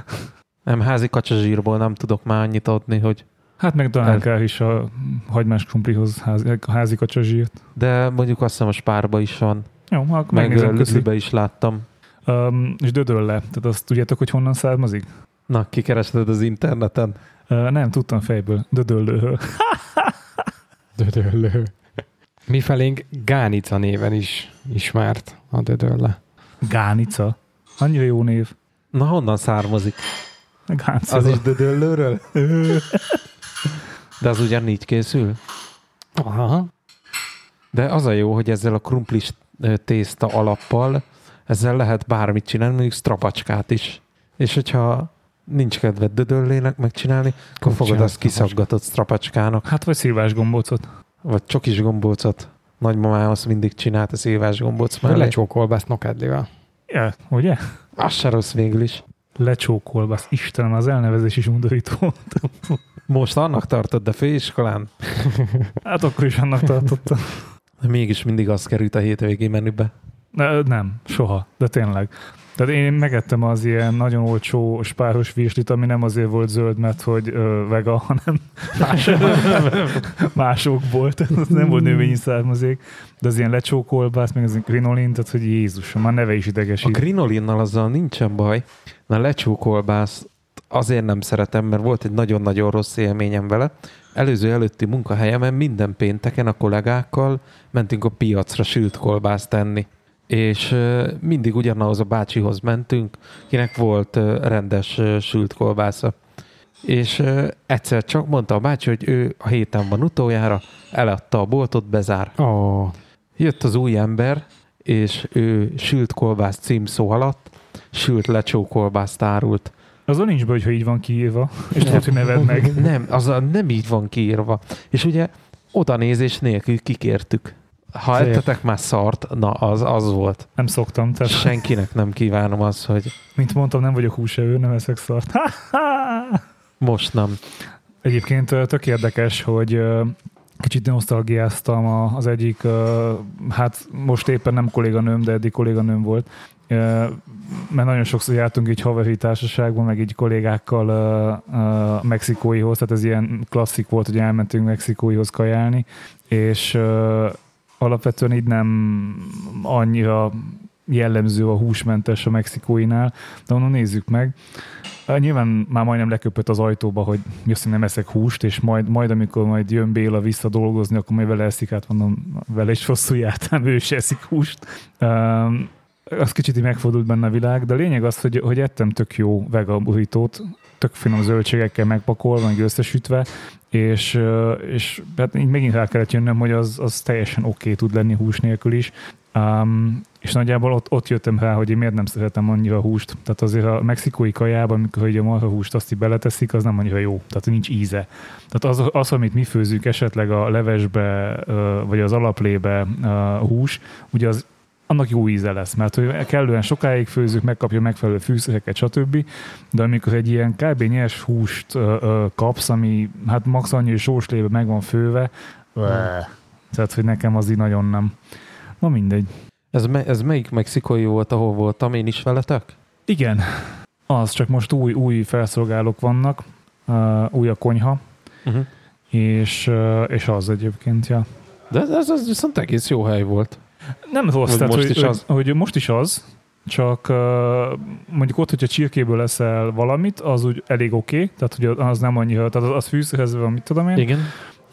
*laughs* Nem, házi kacsazsírból nem tudok már annyit adni, hogy Hát meg talán kell is a hagymás krumplihoz házi, házi kacsa zsírt. de mondjuk azt hiszem a spárba is van. Jó, akkor Meg. Lüzibe is láttam. Um, és dödöl le. Tehát azt tudjátok, hogy honnan származik? Na, kikerested az interneten? Uh, nem, tudtam fejből. Dödöllőről. *laughs* Dödöllő. Mi felénk Gánica néven is ismert a Dödölle. Gánica. Annyira jó név. Na, honnan származik? Gánica. Az is Dödöllőről? De az ugyanígy készül? Aha. De az a jó, hogy ezzel a krumplis tészta alappal ezzel lehet bármit csinálni, mondjuk strapacskát is. És hogyha nincs kedved dödöllének megcsinálni, akkor fogod csinálsz azt kiszaggatott strapacskának, Hát vagy szilvás gombócot. vagy csokis gombócot. Nagymamám azt mindig csinált a szívás gombóc mellé. Lecsókolbászt nokedlivel. Ja, ugye? Az se rossz végül is. Lecsókolvasz. Istenem, az elnevezés is undorító. *laughs* Most annak tartod, de főiskolán? *laughs* Hát akkor is annak tartottam. De mégis mindig az került a hétvégi menübe. Ne, nem, soha, de tényleg. Tehát én megettem az ilyen nagyon olcsó spáros virslit, ami nem azért volt zöld, mert hogy ö, vega, *laughs* hanem más, másokból, tehát az nem volt növényi származék, de az ilyen lecsókolbász, meg az krinolin, tehát hogy Jézusom, már neve is A idegesít. krinolinnal azzal nincsen baj. Na lecsókolbász azért nem szeretem, mert volt egy nagyon-nagyon rossz élményem vele. Előző előtti munkahelyemen minden pénteken a kollégákkal mentünk a piacra sült kolbászt tenni. És mindig ugyanahoz a bácsihoz mentünk, kinek volt rendes sült kolbásza. És egyszer csak mondta a bácsi, hogy ő a héten van utoljára, eladta a boltot, bezár. Oh, Jött az új ember, és ő sült kolbász címszó alatt sült lecsó kolbászt árult. Azon nincs baj, ha így van kiírva, és tudod, hogy neved meg. Nem, az nem így van kiírva. És ugye oda nézés nélkül kikértük. Ha Szép. ettetek már szart, na az, az volt. Nem szoktam, tehát Senkinek nem kívánom az, hogy mint mondtam, nem vagyok húsevő, nem eszek szart. most nem. Egyébként tök érdekes, hogy kicsit nosztalgiáztam az egyik, hát most éppen nem kolléganőm, de eddig kolléganőm volt, mert nagyon sokszor jártunk így haveri társaságban, meg így kollégákkal mexikóihoz, tehát ez ilyen klasszik volt, hogy elmentünk mexikóihoz kajálni, és alapvetően így nem annyira jellemző a húsmentes a mexikóinál, de onnan nézzük meg. Nyilván már majdnem leköpött az ajtóba, hogy hogy nem eszek húst, és majd, majd amikor majd jön Béla vissza dolgozni, akkor majd vele eszik, hát mondom, vele is rosszul jártam, ő is eszik húst. Um, az kicsit így megfordult benne a világ, de a lényeg az, hogy, hogy ettem tök jó vega burítót, tök finom zöldségekkel megpakolva, meg összesütve, és, és hát így megint rá kellett jönnöm, hogy az, az teljesen oké okay tud lenni hús nélkül is. Um, és nagyjából ott, ott jöttem rá, hogy én miért nem szeretem annyira húst. Tehát azért a mexikói kajában, amikor hogy a marha húst azt így beleteszik, az nem annyira jó. Tehát nincs íze. Tehát az, az amit mi főzünk esetleg a levesbe, vagy az alaplébe hús, ugye az annak jó íze lesz, mert hogy kellően sokáig főzzük, megkapja megfelelő fűszereket, stb. De amikor egy ilyen kb. nyers húst ö, ö, kapsz, ami hát max annyi, sóslébe meg van főve, tehát hogy nekem az így nagyon nem. Na mindegy. Ez, me, ez melyik mexikói volt, ahol voltam én is veletek? Igen, az csak most új, új felszolgálók vannak, uh, új a konyha, Uh-huh. és, uh, és az egyébként, ja. De ez, ez, ez viszont egész jó hely volt. Nem rossz, tehát, most hogy, is az? hogy most is az, csak uh, mondjuk ott, hogyha csirkéből leszel valamit, az úgy elég oké, okay, tehát hogy az nem annyira, tehát az, az fűszerhez van, mit tudom én. Igen.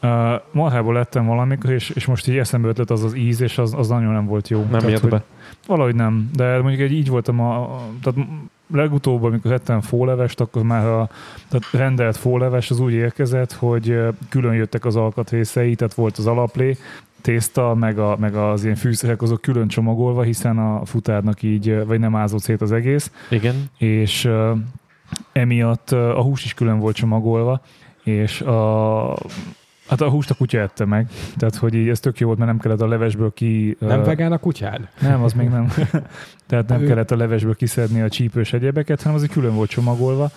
Uh, marhából lettem valamikor, és, és most így eszembe ötlet az az íz, és az, az nagyon nem volt jó. Nem tehát, jött be. Valahogy nem, de mondjuk egy így voltam a, a tehát legutóbb, amikor ettem fólevest, akkor már a tehát rendelt fóleves az úgy érkezett, hogy külön jöttek az alkatrészei, tehát volt az alaplé, tészta, meg, a, meg az ilyen fűszerek azok külön csomagolva, hiszen a futárnak így, vagy nem ázott szét az egész, Igen. és uh, emiatt uh, a hús is külön volt csomagolva, és a, hát a húst a kutya ette meg, tehát hogy így ez tök jó volt, mert nem kellett a levesből ki... nem ö, vegán a kutyád? nem, az még nem. *laughs* Tehát nem Ő- kellett a levesből kiszedni a csípős egyebeket, hanem az így külön volt csomagolva,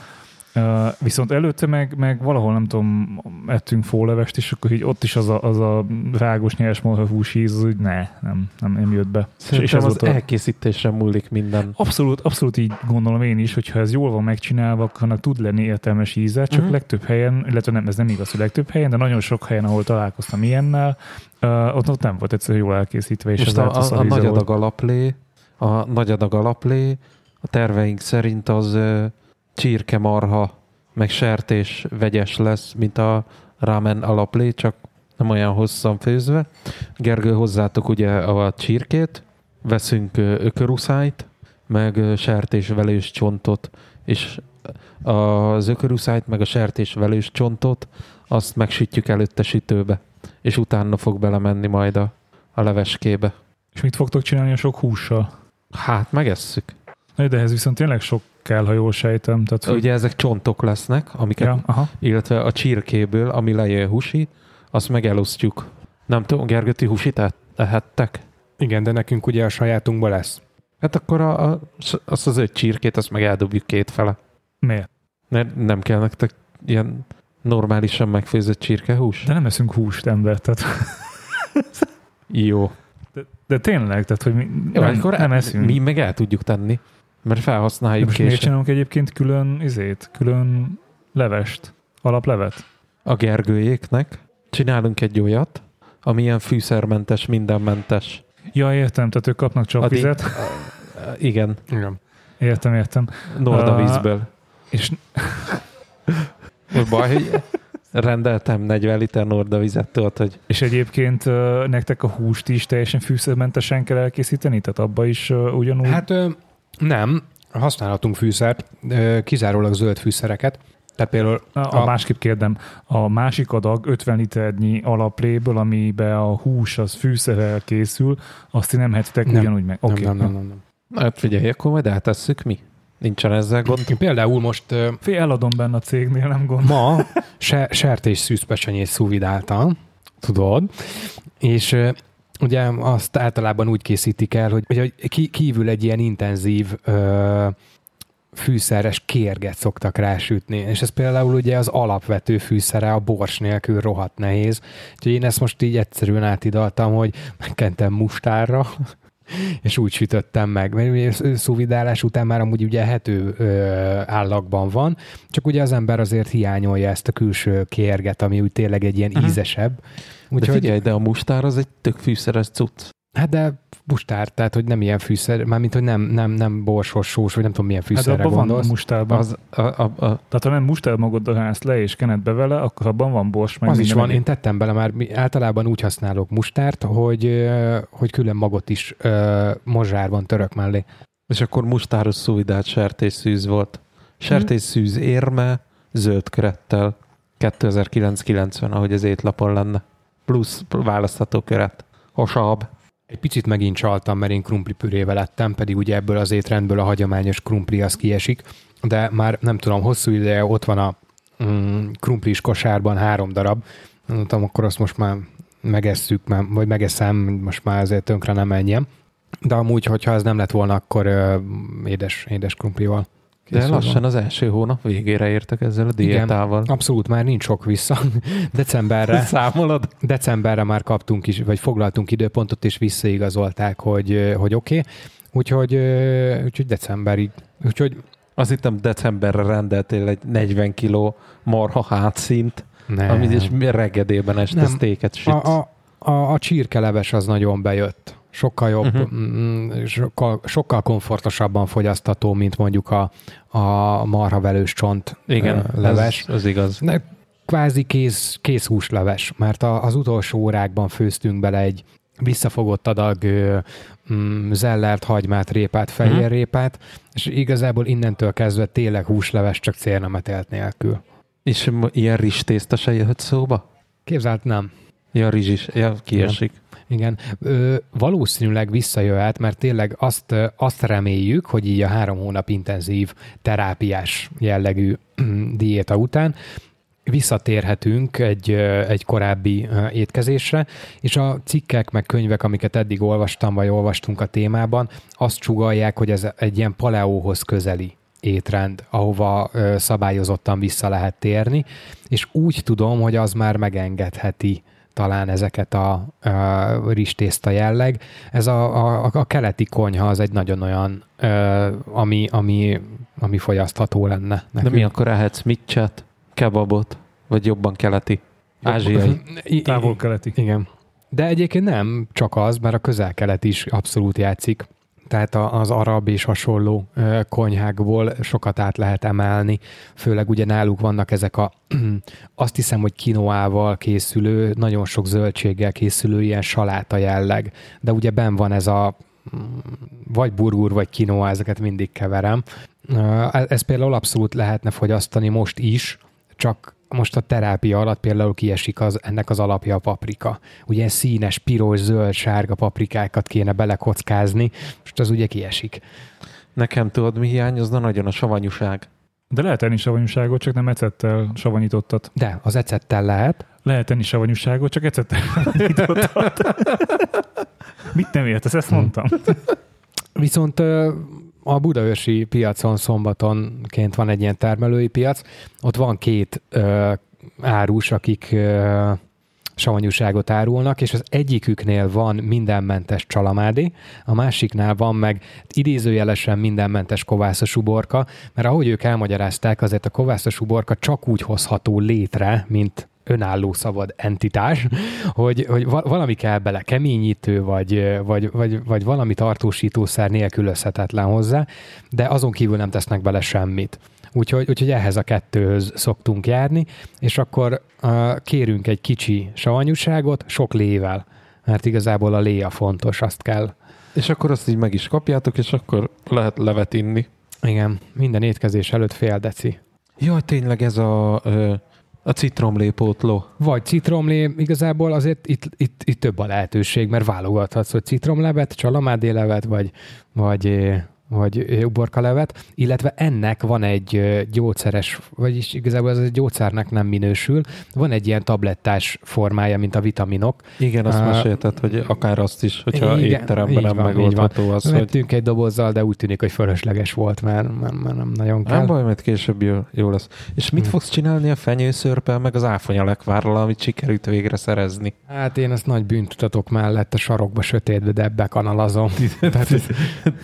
Uh, viszont előtte meg, meg valahol, nem tudom, ettünk fólevest, és akkor így ott is az a, az a rágos nyers hús íz, az úgy ne, nem, nem, nem jött be. Szerintem és ez az a... elkészítésre múlik minden. Abszolút, abszolút így gondolom én is, hogyha ez jól van megcsinálva, akkor annak tud lenni értelmes íze, csak uh-huh. legtöbb helyen, illetve nem, ez nem igaz, hogy legtöbb helyen, de nagyon sok helyen, ahol találkoztam ilyennel, uh, ott, ott nem volt egyszerűen jól elkészítve. És Most a, a, a nagy adag alaplé, a nagy adag alaplé, a terveink szerint az uh, csirke marha, meg sertés vegyes lesz, mint a ramen alaplé, csak nem olyan hosszan főzve. Gergő, hozzátok ugye a csirkét, veszünk ököruszájt, meg sertésvelős csontot, és az ököruszájt, meg a sertésvelős csontot, azt megsütjük előtte sütőbe, és utána fog belemenni majd a, a leveskébe. És mit fogtok csinálni a sok hússal? Hát, megesszük. De ehhez viszont tényleg sok kell, ha jól sejtem. Tehát, hogy... Ugye ezek csontok lesznek, amiket, ja, aha. illetve a csirkéből, ami lejön husi, azt meg elosztjuk. Nem tudom, Gergőti husit ehettek? Igen, de nekünk ugye a sajátunkban lesz. Hát akkor a, a, azt az öt csirkét, azt meg eldobjuk két fele. Miért? Mert nem kell nektek ilyen normálisan megfőzött csirkehús? De nem eszünk húst, ember, tehát... Jó. De, de tényleg, tehát hogy mi Jó, nem, akkor nem eszünk. Mi meg el tudjuk tenni, mert felhasználjuk de most miért csinálunk egyébként külön izét, külön levest, alaplevet? A Gergőjéknek csinálunk egy olyat, ami ilyen fűszermentes, mindenmentes. Ja, értem, tehát ők kapnak csapvizet. Adi, *laughs* igen. igen. Értem, értem. Norda vízből. Uh, és... Most baj, hogy rendeltem 40 liter Norda vizet, tudod, hogy... És egyébként uh, nektek a húst is teljesen fűszermentesen kell elkészíteni? Tehát abba is uh, ugyanúgy? Hát uh, nem. Használhatunk fűszert, kizárólag zöld fűszereket. Tehát például a, a, másképp kérdem, a másik adag 50 liternyi alapléből, amiben a hús az fűszerrel készül, azt ti nem hetitek nem. ugyanúgy meg. Okay. Nem, nem, nem, nem. Na, hát figyelj, akkor majd eltesszük mi. Nincsen ezzel gond. Én például most... Fél eladom benne a cégnél, nem gond. Ma se, sertés szűzpecsenyét szúvidáltam, tudod, és ugye azt általában úgy készítik el, hogy, hogy kívül egy ilyen intenzív ö, fűszeres kérget szoktak rásütni, és ez például ugye az alapvető fűszere a bors nélkül rohadt nehéz. Úgyhogy én ezt most így egyszerűen átidaltam, hogy megkentem mustárra, *laughs* és úgy sütöttem meg. Mert szóvidálás után már amúgy ugye hető állagban van, csak ugye az ember azért hiányolja ezt a külső kérget, ami úgy tényleg egy ilyen uh-huh. ízesebb. Úgyhogy, de figyelj, de a mustár az egy tök fűszeres cucc. Hát de mustár, tehát hogy nem ilyen fűszer, mármint hogy nem, nem, nem borsos, sós, vagy nem tudom milyen hát fűszerre hát gondolsz. van mustárban. Az, a, a, a. Tehát ha nem mustár magadra hánysz le és kened be vele, akkor abban van bors. Meg az is van, én tettem bele már, általában úgy használok mustárt, hogy, hogy külön magot is uh, mozsárban török mellé. És akkor mustáros szúvidált sertésszűz volt. Sertésszűz érme zöld kerettel. 2009-90, ahogy az étlapon lenne. Plusz választható köret. Osabb. Egy picit megint csaltam, mert én krumpli pürével ettem, pedig ugye ebből az étrendből a hagyományos krumpli az kiesik, de már nem tudom, hosszú ideje ott van a mm, krumplis kosárban három darab, mondtam, akkor azt most már megesszük, vagy megeszem, most már azért tönkre nem menjem. De amúgy, hogyha ez nem lett volna, akkor ö, édes, édes krumplival. De lassan az első hónap végére értek ezzel a diétával. Igen, abszolút már nincs sok vissza. *laughs* Decemberre. *laughs* Számolod? Decemberre már kaptunk is, vagy foglaltunk időpontot, és visszaigazolták, hogy, hogy oké. Okay. Úgyhogy, úgyhogy decemberig. Úgyhogy azt hittem decemberre rendeltél egy 40 kiló marha hátszint, nem. amit is regedében este sztéket sütsz. A, a, a, a csirkeleves az nagyon bejött sokkal jobb, uh-huh. sokkal, sokkal komfortosabban fogyasztható, mint mondjuk a, a marhavelős csont Igen, leves. Ez, ez igaz. De kvázi kész, kész húsleves, mert a, az utolsó órákban főztünk bele egy visszafogott adag mm, zellert, hagymát, répát, fehérrépát, uh-huh. és igazából innentől kezdve tényleg húsleves, csak cérnemetelt nélkül. És ilyen rizstészta se jöhet szóba? Képzelt nem. Ja, rizs is. Ja, kiesik. Nem. Igen, Ö, valószínűleg visszajöhet, mert tényleg azt, azt reméljük, hogy így a három hónap intenzív terápiás jellegű *clears throat* diéta után visszatérhetünk egy, egy korábbi étkezésre, és a cikkek meg könyvek, amiket eddig olvastam, vagy olvastunk a témában, azt csugalják, hogy ez egy ilyen paleóhoz közeli étrend, ahova szabályozottan vissza lehet térni, és úgy tudom, hogy az már megengedheti talán ezeket a, a ristészta jelleg. Ez a, a, a keleti konyha az egy nagyon olyan, ö, ami, ami, ami fogyasztható lenne. De mi akkor ehetsz mitcset, kebabot, vagy jobban keleti, ázsiai? *laughs* Távol-keleti. Igen. De egyébként nem csak az, mert a közel-kelet is abszolút játszik. Tehát az arab és hasonló konyhákból sokat át lehet emelni. Főleg ugye náluk vannak ezek a, *clears throat* azt hiszem, hogy kinoával készülő, nagyon sok zöldséggel készülő ilyen saláta jelleg. De ugye ben van ez a vagy burgur, vagy kinoa, ezeket mindig keverem. Ö, Ez például abszolút lehetne fogyasztani most is, csak most a terápia alatt például kiesik az, ennek az alapja a paprika. Ugye színes, piros, zöld, sárga paprikákat kéne belekockázni, most az ugye kiesik. Nekem tudod, mi hiányozna nagyon a savanyúság. De lehet enni savanyúságot, csak nem ecettel savanyítottat. De az ecettel lehet, Lehet enni savanyúságot, csak ecettel *laughs* savanyítottat. *laughs* Mit nem értesz? Ezt mondtam. viszont a budaörsi piacon szombatonként van egy ilyen termelői piac, ott van két ö, árus, akik ö, savanyúságot árulnak, és az egyiküknél van mindenmentes csalamádi, a másiknál van meg idézőjelesen mindenmentes kovászos uborka, mert ahogy ők elmagyarázták, azért a kovászos uborka csak úgy hozható létre, mint önálló szabad entitás, hogy, hogy va- valami kell bele, keményítő, vagy, vagy, vagy, vagy valami tartósítószer nélkülözhetetlen hozzá, de azon kívül nem tesznek bele semmit. Úgyhogy, úgyhogy ehhez a kettőhöz szoktunk járni, és akkor uh, kérünk egy kicsi savanyúságot sok lével, mert igazából a lé a fontos, azt kell. És akkor azt így meg is kapjátok, és akkor lehet levet inni. Igen, minden étkezés előtt fél deci. Jaj, tényleg ez a, ö, a citromlépótló. Vagy citromlé, igazából azért itt, itt, itt több a lehetőség, mert válogathatsz, hogy citromlevet, csalamádélevet, vagy, vagy, eh, vagy uborkalevet, illetve ennek van egy gyógyszeres, vagyis igazából ez egy gyógyszernek nem minősül, van egy ilyen tablettás formája, mint a vitaminok. Igen, azt Á, mesélte, hogy akár azt is, hogyha Igen, étteremben nem van, megoldható az, hogy Vettünk egy dobozzal, de úgy tűnik, hogy fölösleges volt, mert, mert, mert nem nagyon kell. nem baj, mert később jó, jó lesz. És mit Hm. fogsz csinálni a fenyőszörpel, meg az áfonyalekvárral, amit sikerült végre szerezni? Hát én ezt nagy bűntutatok mellett a sarokba sötétbe debbe kanalazom. Tehát *laughs* ez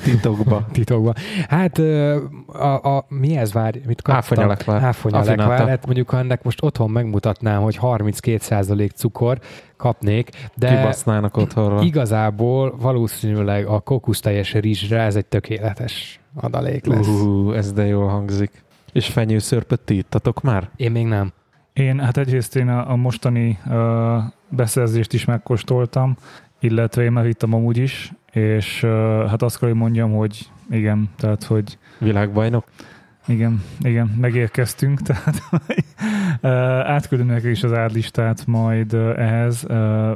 Titokba. Titokban. Hát ö, a, a, mi ez vár? Mit kaptam? Áfonyalekvár. Áfonyalekvár. Hát mondjuk, ennek most otthon megmutatnám, hogy 32% cukor kapnék, de Kibasznának otthonra. igazából valószínűleg a kokuszteljes rizsre ez egy tökéletes adalék lesz. Uh. Ez de jól hangzik. És fenyőszörpöt ti ittatok már? Én még nem. Én, hát egyrészt én a, a mostani uh, beszerzést is megkóstoltam, illetve én megvittem amúgy is, és uh, hát azt kell, hogy mondjam, hogy igen, tehát, hogy Világbajnok? igen, igen, megérkeztünk, *laughs* tehát átküldöm nekik is az árlistát majd ehhez,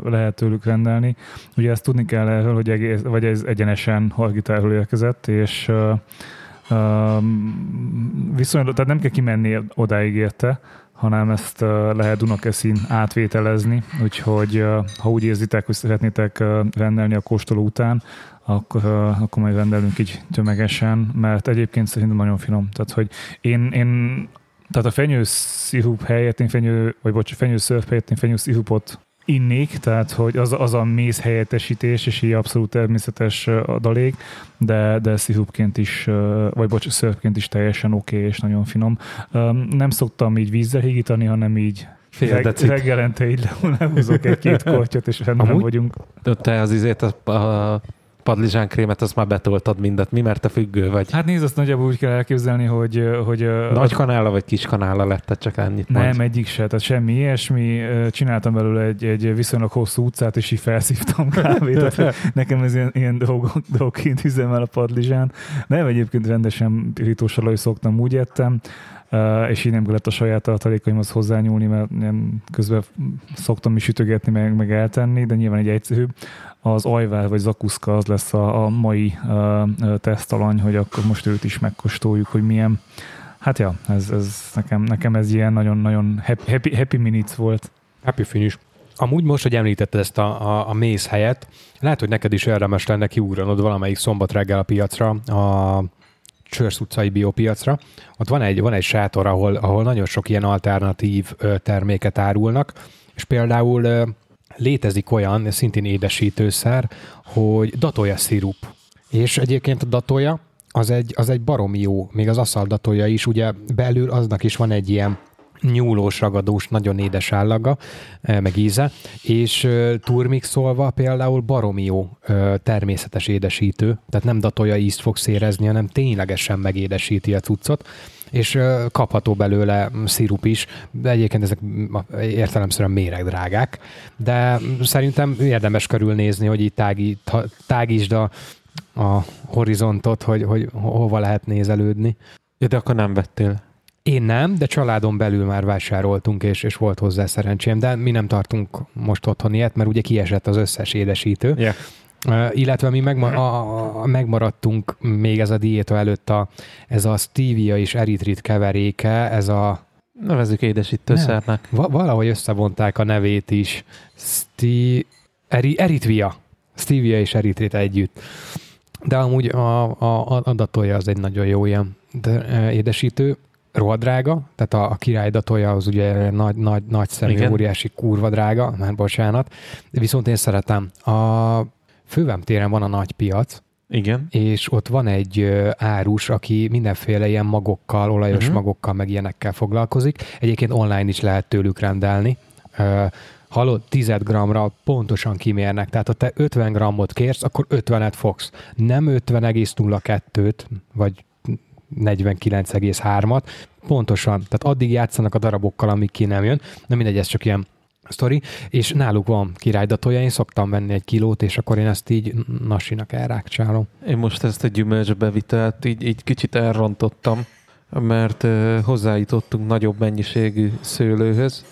lehet tőlük rendelni. Ugye ezt tudni kell erről, hogy egész, vagy ez egyenesen Hargitáról érkezett, és viszonylag, tehát nem kell kimenni odáig érte, hanem ezt lehet Dunakeszin átvételezni, úgyhogy ha úgy érzitek, hogy szeretnétek rendelni a kóstoló után, akkor, akkor majd rendelünk így tömegesen, mert egyébként szerintem nagyon finom. Tehát, hogy én, én tehát a fenyőszirup helyett, én fenyő, vagy bocs, fenyőszörp helyett én fenyőszirupot innék, tehát hogy az, az a méz helyettesítés, és így abszolút természetes adalék, de, de szirupként is, vagy bocs, szörpként is teljesen oké okay, és nagyon finom. Nem szoktam így vízzel higítani, hanem így Fél reg, reggelente így le- lehúzok egy-két kortyot, és rendben Amúgy? vagyunk. De Te az izét, a, a padlizsánkrémet, azt már betoltad mindet. Mi, mert te függő vagy? Hát nézd, azt nagyjából úgy kell elképzelni, hogy, hogy Nagy kanála vagy kis kanála lett, csak ennyit Nem, mondj. egyik se, tehát semmi ilyesmi. Csináltam belőle egy, egy viszonylag hosszú utcát, és így felszívtam kávét. Tehát *laughs* nekem ez ilyen, ilyen dolgok, dolgként üzemel a padlizsán. Nem, egyébként rendesen pirítós szoktam, úgy ettem, Ö, és így nem kellett a saját tartalékaimhoz hozzányúlni, mert ilyen közben szoktam is sütögetni, meg, meg eltenni, de nyilván egy egyszerűbb. Az ajvár vagy zakuszka az lesz a, a mai ö, tesztalany, hogy akkor most őt is megkóstoljuk, hogy milyen. Hát ja, ez, ez nekem, nekem ez ilyen nagyon-nagyon happy, happy, happy minutes volt. Happy finish. Amúgy most, hogy említetted ezt a, a, a méz helyet, lehet, hogy neked is érdemes lenne kiugranod valamelyik szombat reggel a piacra a Csörsz utcai biopiacra. Ott van egy, van egy sátor, ahol, ahol nagyon sok ilyen alternatív terméket árulnak, és például létezik olyan, szintén édesítőszer, hogy datója szirup. És egyébként a datója az egy, az egy baromi jó, még az aszal datója is, ugye belül aznak is van egy ilyen nyúlós, ragadós, nagyon édes állaga, meg íze, és turmixolva például baromi jó természetes édesítő, tehát nem datolja ízt fogsz érezni, hanem ténylegesen megédesíti a cuccot, és kapható belőle szirup is, de egyébként ezek értelemszerűen méregdrágák, de szerintem érdemes körülnézni, hogy így tági, tágítsd a, a horizontot, hogy, hogy hova lehet nézelődni. Ja, de akkor nem vettél. Én nem, de családon belül már vásároltunk, és, és volt hozzá szerencsém, de mi nem tartunk most otthon ilyet, mert ugye kiesett az összes édesítő. Yeah. Illetve mi megma- a, a, megmaradtunk még ez a diéta előtt a, ez a stevia és eritrit keveréke, ez a Nevezzük édesítőszernek. Va- valahogy összevonták a nevét is. Sti- eri- eritvia. Stevia és eritrit együtt. De amúgy a, a, a datolja az egy nagyon jó ilyen de, édesítő rohadt drága, tehát a, a király datolja az ugye nagy, nagy, nagy szemű, Igen. óriási, kurva drága, már bocsánat, viszont én szeretem. A fővem téren van a nagy piac, Igen. és ott van egy árus, aki mindenféle ilyen magokkal, olajos uh-huh. magokkal, meg ilyenekkel foglalkozik. Egyébként online is lehet tőlük rendelni. Ö, Hallod, 10 g-ra pontosan kimérnek, tehát ha te 50 g-ot kérsz, akkor 50-et fogsz. Nem 50,02-t, vagy 49,3-at, pontosan, tehát addig játszanak a darabokkal, amíg ki nem jön. Na mindegy, ez csak ilyen sztori, és náluk van királydatolja, én szoktam venni egy kilót, és akkor én ezt így nasinak elrákcsálom. Én most ezt a gyümölcsbevitelt így, így kicsit elrontottam, mert hozzájutottunk nagyobb mennyiségű szőlőhöz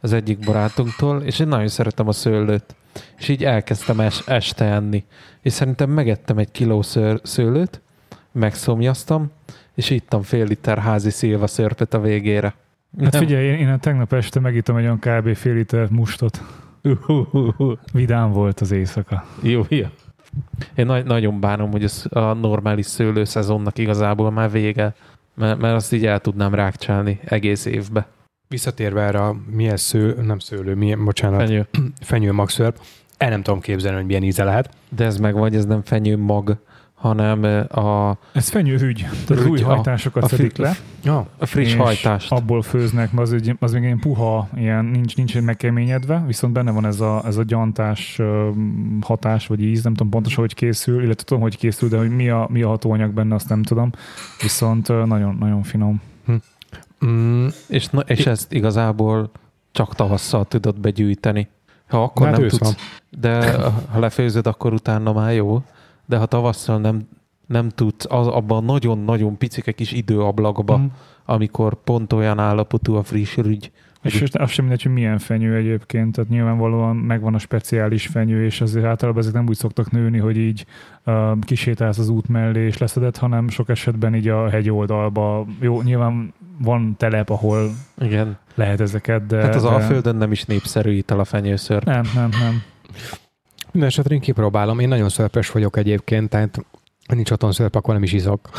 az egyik barátunktól, és én nagyon szeretem a szőlőt. És így elkezdtem es- este enni. És szerintem megettem egy kiló szőr- szőlőt, megszomjaztam, és ittam fél liter házi szilva szörpet a végére. Hát figyelj, én, én tegnap este megittem egy olyan kb. fél liter mustot. *laughs* Vidám volt az éjszaka. Jó, jó. Én na- nagyon bánom, hogy ez a normális szőlőszezonnak igazából már vége, mert, mert azt így el tudnám rákcsálni egész évbe. Visszatérve erre a milyen sző, nem szőlő, milyen, bocsánat, Fenyő. *clears throat* fenyő magszörp, el nem tudom képzelni, hogy milyen íze lehet. De ez meg vagy, ez nem fenyő mag, hanem ö, a, Ez fenyőhügy. Tehát az új a- hajtásokat a szedik fi- le, Ja, a friss hajtást. abból főznek, mert az, egy, az még ilyen puha, ilyen nincs, nincs megkeményedve, viszont benne van ez a, ez a gyantás hatás, vagy íz, nem tudom pontosan, hogy készül, illetve tudom, hogy készül, de hogy mi a, mi a hatóanyag benne, azt nem tudom. Viszont nagyon, nagyon finom. mm, És, na, és ezt igazából csak tavasszal tudod begyűjteni. Ha akkor hát nem tudsz, de ha lefőzöd, akkor utána már jó. De ha tavasszal nem, nem tudsz, az, abban a nagyon-nagyon picike kis időablakban, Mhm. amikor pont olyan állapotú a friss rügy, És most az sem mindegy, hogy milyen fenyő egyébként, tehát nyilvánvalóan megvan a speciális fenyő, és azért általában ezek nem úgy szoktak nőni, hogy így uh, kisétálsz az út mellé és leszedett, hanem sok esetben így a hegyoldalba. Jó, nyilván van telep, ahol igen. lehet ezeket, de... Hát az de... Alföldön nem is népszerű ital a fenyőször. Nem, nem, nem. Minden esetre én kipróbálom. Én nagyon szörpös vagyok egyébként, tehát ha nincs otthon szörp, akkor nem is izok.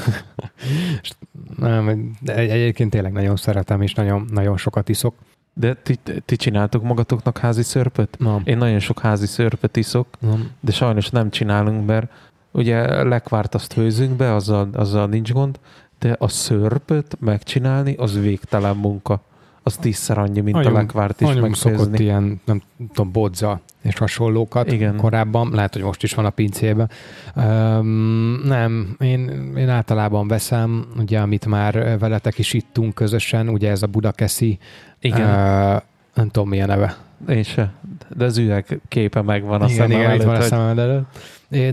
*laughs* És nem, de egy- egyébként tényleg nagyon szeretem, és nagyon, nagyon sokat iszok. De ti, ti csináltok magatoknak házi szörpöt? Na, Én nagyon sok házi szörpöt iszok, na, de sajnos nem csinálunk, mert ugye lekvárt azt főzünk be, azzal, azzal nincs gond, de a szörpöt megcsinálni, az végtelen munka. Az tízszer annyi, mint Anyum- a lekvárt is Anyum szokott megfőzni. ilyen, nem tudom, bodza és hasonlókat Igen. korábban, lehet, hogy most is van a pincében. Um, nem, én, én általában veszem, ugye, amit már veletek is ittunk közösen, ugye ez a Budakeszi, Igen, uh, nem tudom mi a neve. én se. De az üveg képe megvan a igen, szemem igen, előtt, van a hogy- szemem előtt.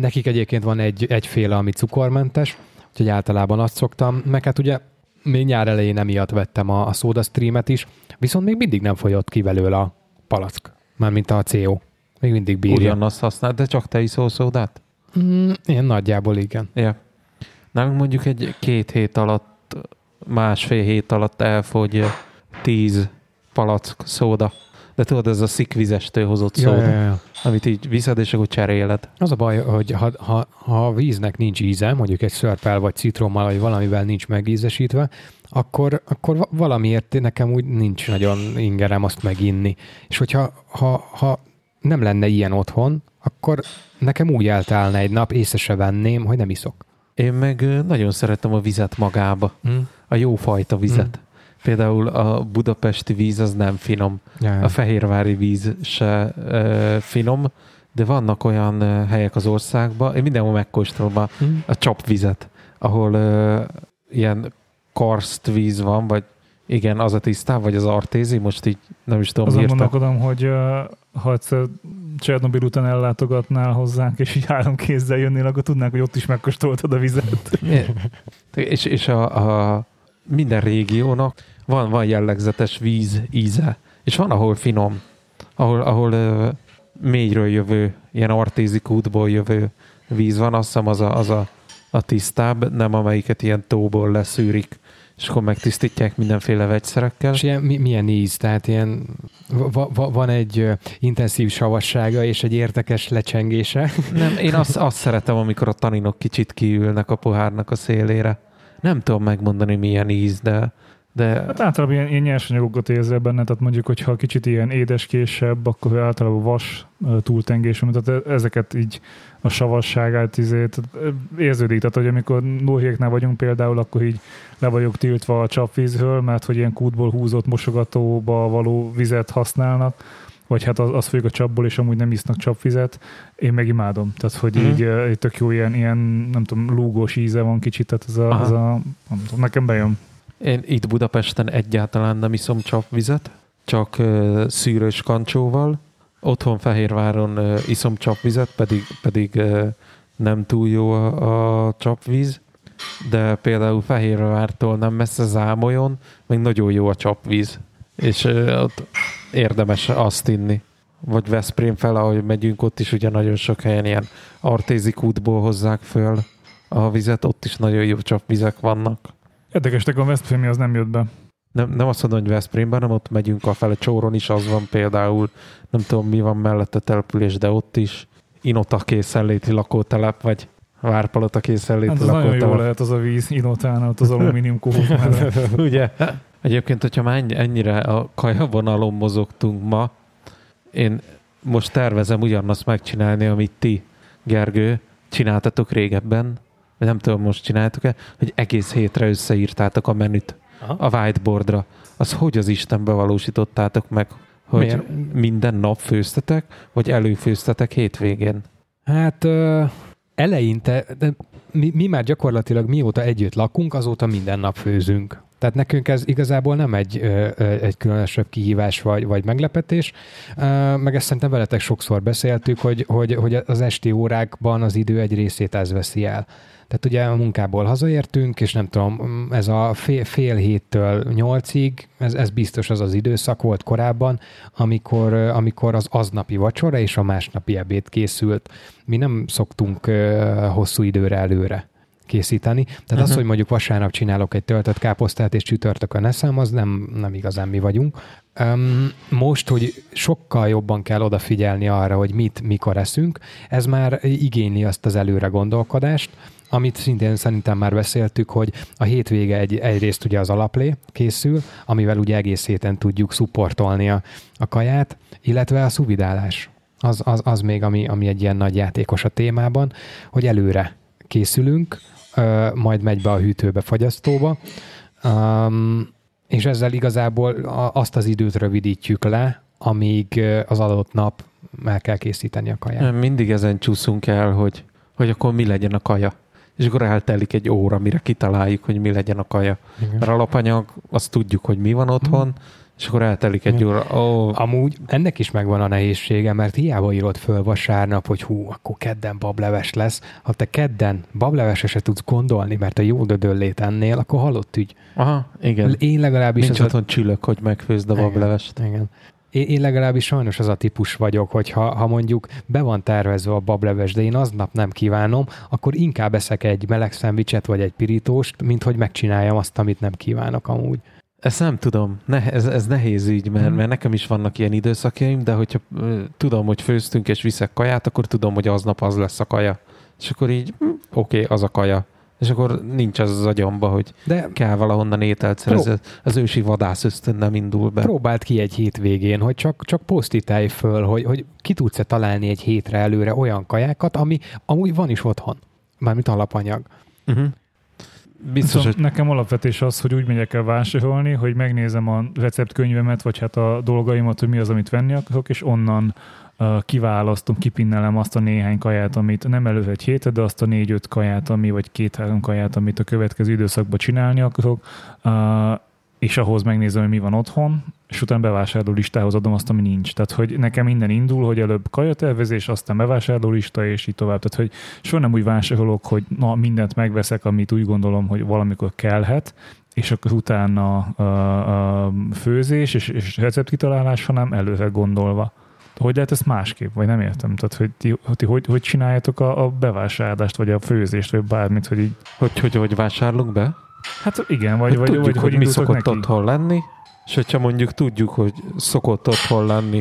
Nekik egyébként van egy, egyféle, ami cukormentes, úgyhogy általában azt szoktam, meg hát ugye még nyár elején emiatt vettem a, a Soda Streamet is, viszont még mindig nem folyott ki belőle a palack, mármint a CO. Még mindig bírja. ugyanazt használ, de csak te iszol szódát? Mm, ilyen nagyjából igen. Ja. Nálunk mondjuk egy két hét alatt, másfél hét alatt elfogy tíz palack szóda. De tudod, ez a szikvizestől hozott szó, Ja, ja, ja. amit így viszed, és akkor cseréled. Az a baj, hogy ha, ha, ha a víznek nincs íze, mondjuk egy szörpel vagy citrommal, vagy valamivel nincs megízesítve, akkor, akkor va- valamiért nekem úgy nincs nagyon ingerem azt meginni. És hogyha ha, ha nem lenne ilyen otthon, akkor nekem úgy eltelne egy nap, észre se venném, hogy nem iszok. Én meg nagyon szeretem a vizet magába, Mm. a jó fajta vizet. Például a budapesti víz az nem finom, ja. a fehérvári víz se ö, finom, de vannak olyan ö, helyek az országban, én mindenhol megkóstolom a, Mm. a csapvizet, ahol ö, ilyen karstvíz van, vagy igen, az a tisztább, vagy az artézi, most így nem is tudom Azon hirtelen. gondolkodom, hogy uh, ha egyszer Csernobil után ellátogatnál hozzánk, és így három kézzel jönnél, akkor tudnánk, hogy ott is megkóstoltad a vizet. És, és a, a minden régiónak van, van jellegzetes víz íze, és van, ahol finom, ahol, ahol ö, mélyről jövő, ilyen artézik útból jövő víz van, azt hiszem az a, az a, a tisztább, nem amelyiket ilyen tóból leszűrik, és akkor megtisztítják mindenféle vegyszerekkel. És ilyen, mi, milyen íz? Tehát ilyen, va, va, van egy intenzív savassága és egy érdekes lecsengése. Nem, én azt, azt szeretem, amikor a taninok kicsit kiülnek a pohárnak a szélére. Nem tudom megmondani, milyen íz, de, de Hát általában ilyen, ilyen nyersanyagokat érzel benne, tehát mondjuk, hogyha kicsit ilyen édeskésebb, akkor általában vas túltengés, tehát e- ezeket így a savasságát izé, tehát érződik, tehát hogy amikor lóhéknál vagyunk például, akkor így le vagyok tiltva a csapvízről, mert hogy ilyen kútból húzott mosogatóba való vizet használnak, vagy hát az, az folyik a csapból, és amúgy nem isznak csapvizet. Én meg imádom. Tehát, hogy Mhm. így ö, egy tök jó ilyen, ilyen, nem tudom, lúgós íze van kicsit, tehát ez a, Aha. ez a nem tudom, nekem bejön. Én itt Budapesten egyáltalán nem iszom csapvizet, csak uh, szűrős kancsóval. Otthon Fehérváron uh, iszom csapvizet, pedig, pedig uh, nem túl jó a, a csapvíz, de például Fehérvártól nem messze Zámolyon, meg nagyon jó a csapvíz, és uh, ott érdemes azt inni. Vagy Veszprém fel, ahogy megyünk, ott is ugye nagyon sok helyen ilyen artézik útból hozzák föl a vizet, ott is nagyon jó csapvizek vannak. Érdekes, nekem a Veszprémi az nem jött be. Nem, nem azt mondom, hogy Veszprémben, hanem ott megyünk a fele Csóron is, az van például, nem tudom mi van mellette település, de ott is Inota készenléti lakótelep, vagy Várpalota készenléti Hát az nagyon jó lakótelep. lehet az a víz inotán, ott az alumínium kohók. *laughs* Ugye? Egyébként, hogyha már ennyi- ennyire a kajavonalon mozogtunk ma, én most tervezem ugyanazt megcsinálni, amit ti, Gergő, csináltatok régebben, vagy nem tudom, most csináltuk-e, hogy egész hétre összeírtátok a menüt Aha. a whiteboardra. Az hogy az Istenbe valósítottátok meg, hogy Miért? minden nap főztetek, vagy előfőztetek hétvégén? Hát ö, eleinte, de mi, mi már gyakorlatilag mióta együtt lakunk, azóta minden nap főzünk. Tehát nekünk ez igazából nem egy, egy különösebb kihívás vagy, vagy meglepetés, meg ezt szerintem veletek sokszor beszéltük, hogy, hogy, hogy az esti órákban az idő egy részét ez veszi el. Tehát ugye a munkából hazaértünk, és nem tudom, ez a fél, fél héttől nyolcig, ez, ez biztos az az időszak volt korábban, amikor, amikor az aznapi vacsora és a másnapi ebéd készült. Mi nem szoktunk hosszú időre előre készíteni. Tehát uh-huh. az, Mhm. hogy mondjuk vasárnap csinálok egy töltött káposztát, és csütörtökön eszem, az nem, nem igazán mi vagyunk. Um, most, hogy sokkal jobban kell odafigyelni arra, hogy mit, mikor eszünk, ez már igényli azt az előre gondolkodást, amit szintén szerintem már beszéltük, hogy a hétvége egy, egyrészt ugye az alaplé készül, amivel ugye egész héten tudjuk szupportolni a, a kaját, illetve a szuvidálás. Az, az, az még, ami, ami egy ilyen nagy játékos a témában, hogy előre készülünk, majd megy be a hűtőbe, fagyasztóba, um, és ezzel igazából azt az időt rövidítjük le, amíg az adott nap el kell készíteni a kaját. Nem, mindig ezen csúszunk el, hogy, hogy akkor mi legyen a kaja. És akkor eltelik egy óra, mire kitaláljuk, hogy mi legyen a kaja. Igen. Mert alapanyag, azt tudjuk, hogy mi van otthon, és akkor eltelik egy Igen. óra. Ó, Amúgy ennek is megvan a nehézsége, mert hiába írod föl vasárnap, hogy hú, akkor kedden bableves lesz. Ha te kedden bablevesre se tudsz gondolni, mert a jó dödöllét ennél, akkor halott ügy. aha, igen. Én legalábbis... Nincs ez a- otthon csülök, hogy megfőzd a Igen. bablevest. Igen. Én, én legalábbis sajnos az a típus vagyok, hogy ha, ha mondjuk be van tervezve a bableves, de én aznap nem kívánom, akkor inkább eszek egy meleg szendvicset vagy egy pirítóst, mint hogy megcsináljam azt, amit nem kívánok amúgy. Ezt nem tudom. Ne, ez, ez nehéz ügy, mert, Hmm. mert nekem is vannak ilyen időszakjaim, de hogyha tudom, hogy főztünk és viszek kaját, akkor tudom, hogy aznap az lesz a kaja. És akkor így, hm, oké, az a kaja. És akkor nincs az az agyamba, hogy De kell valahonnan ételt szerezni. Az ősi vadász ösztön nem indul be. próbáld ki egy hétvégén, hogy csak, csak posztítálj föl, hogy, hogy ki tudsz-e találni egy hétre előre olyan kajákat, ami amúgy van is otthon. Mármint alapanyag. Uh-huh. Biztos, Viszont hogy nekem alapvetés az, hogy úgy megyek el vásárolni, hogy megnézem a receptkönyvemet, vagy hát a dolgaimat, hogy mi az, amit venni akarok, és onnan uh, kiválasztom, kipinnelem azt a néhány kaját, amit nem előtt egy hétre, de azt a négy-öt kaját, ami, vagy két-három kaját, amit a következő időszakban csinálni akarok, uh, és ahhoz megnézem, hogy mi van otthon, és utána bevásárló listához adom azt, ami nincs. Tehát, hogy nekem minden indul, hogy előbb kajatervezés, aztán bevásárló lista, és így tovább. Tehát, hogy soha nem úgy vásárolok, hogy na, mindent megveszek, amit úgy gondolom, hogy valamikor kellhet, és akkor utána a, a főzés és, és receptkitalálás, hanem előre gondolva. Hogy lehet ezt másképp, vagy nem értem? Tehát, hogy ti, ti hogy, hogy csináljátok a, a bevásárlást, vagy a főzést, vagy bármit, hogy így... hogy, hogy, hogy vásárlunk be? Hát igen, vagy, Hogy vagy, tudjuk, vagy hogy, hogy mi szokott neki? otthon lenni, és hogyha mondjuk tudjuk, hogy szokott otthon lenni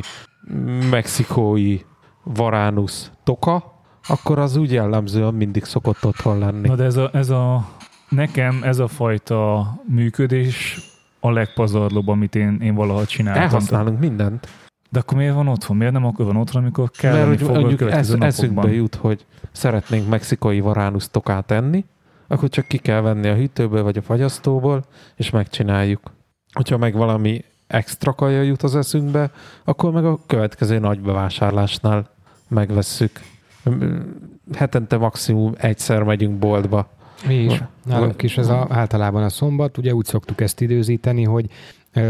mexikói varánusz toka, akkor az úgy jellemzően mindig szokott otthon lenni. Na de ez a, ez a, nekem ez a fajta működés a legpazarlóbb, amit én, én valaha csináltam. Elhasználunk mindent. De akkor miért van otthon? Miért nem akkor van otthon, amikor kell Mert hogy mondjuk napokban? eszünkbe jut, hogy szeretnénk mexikai varánusz tokát enni, akkor csak ki kell venni a hűtőből vagy a fagyasztóból, és megcsináljuk. Hogyha meg valami extra kaja jut az eszünkbe, akkor meg a következő nagy bevásárlásnál megvesszük. Hetente maximum egyszer megyünk boltba. Mi is. Nálunk is ez a, általában a szombat, ugye úgy szoktuk ezt időzíteni, hogy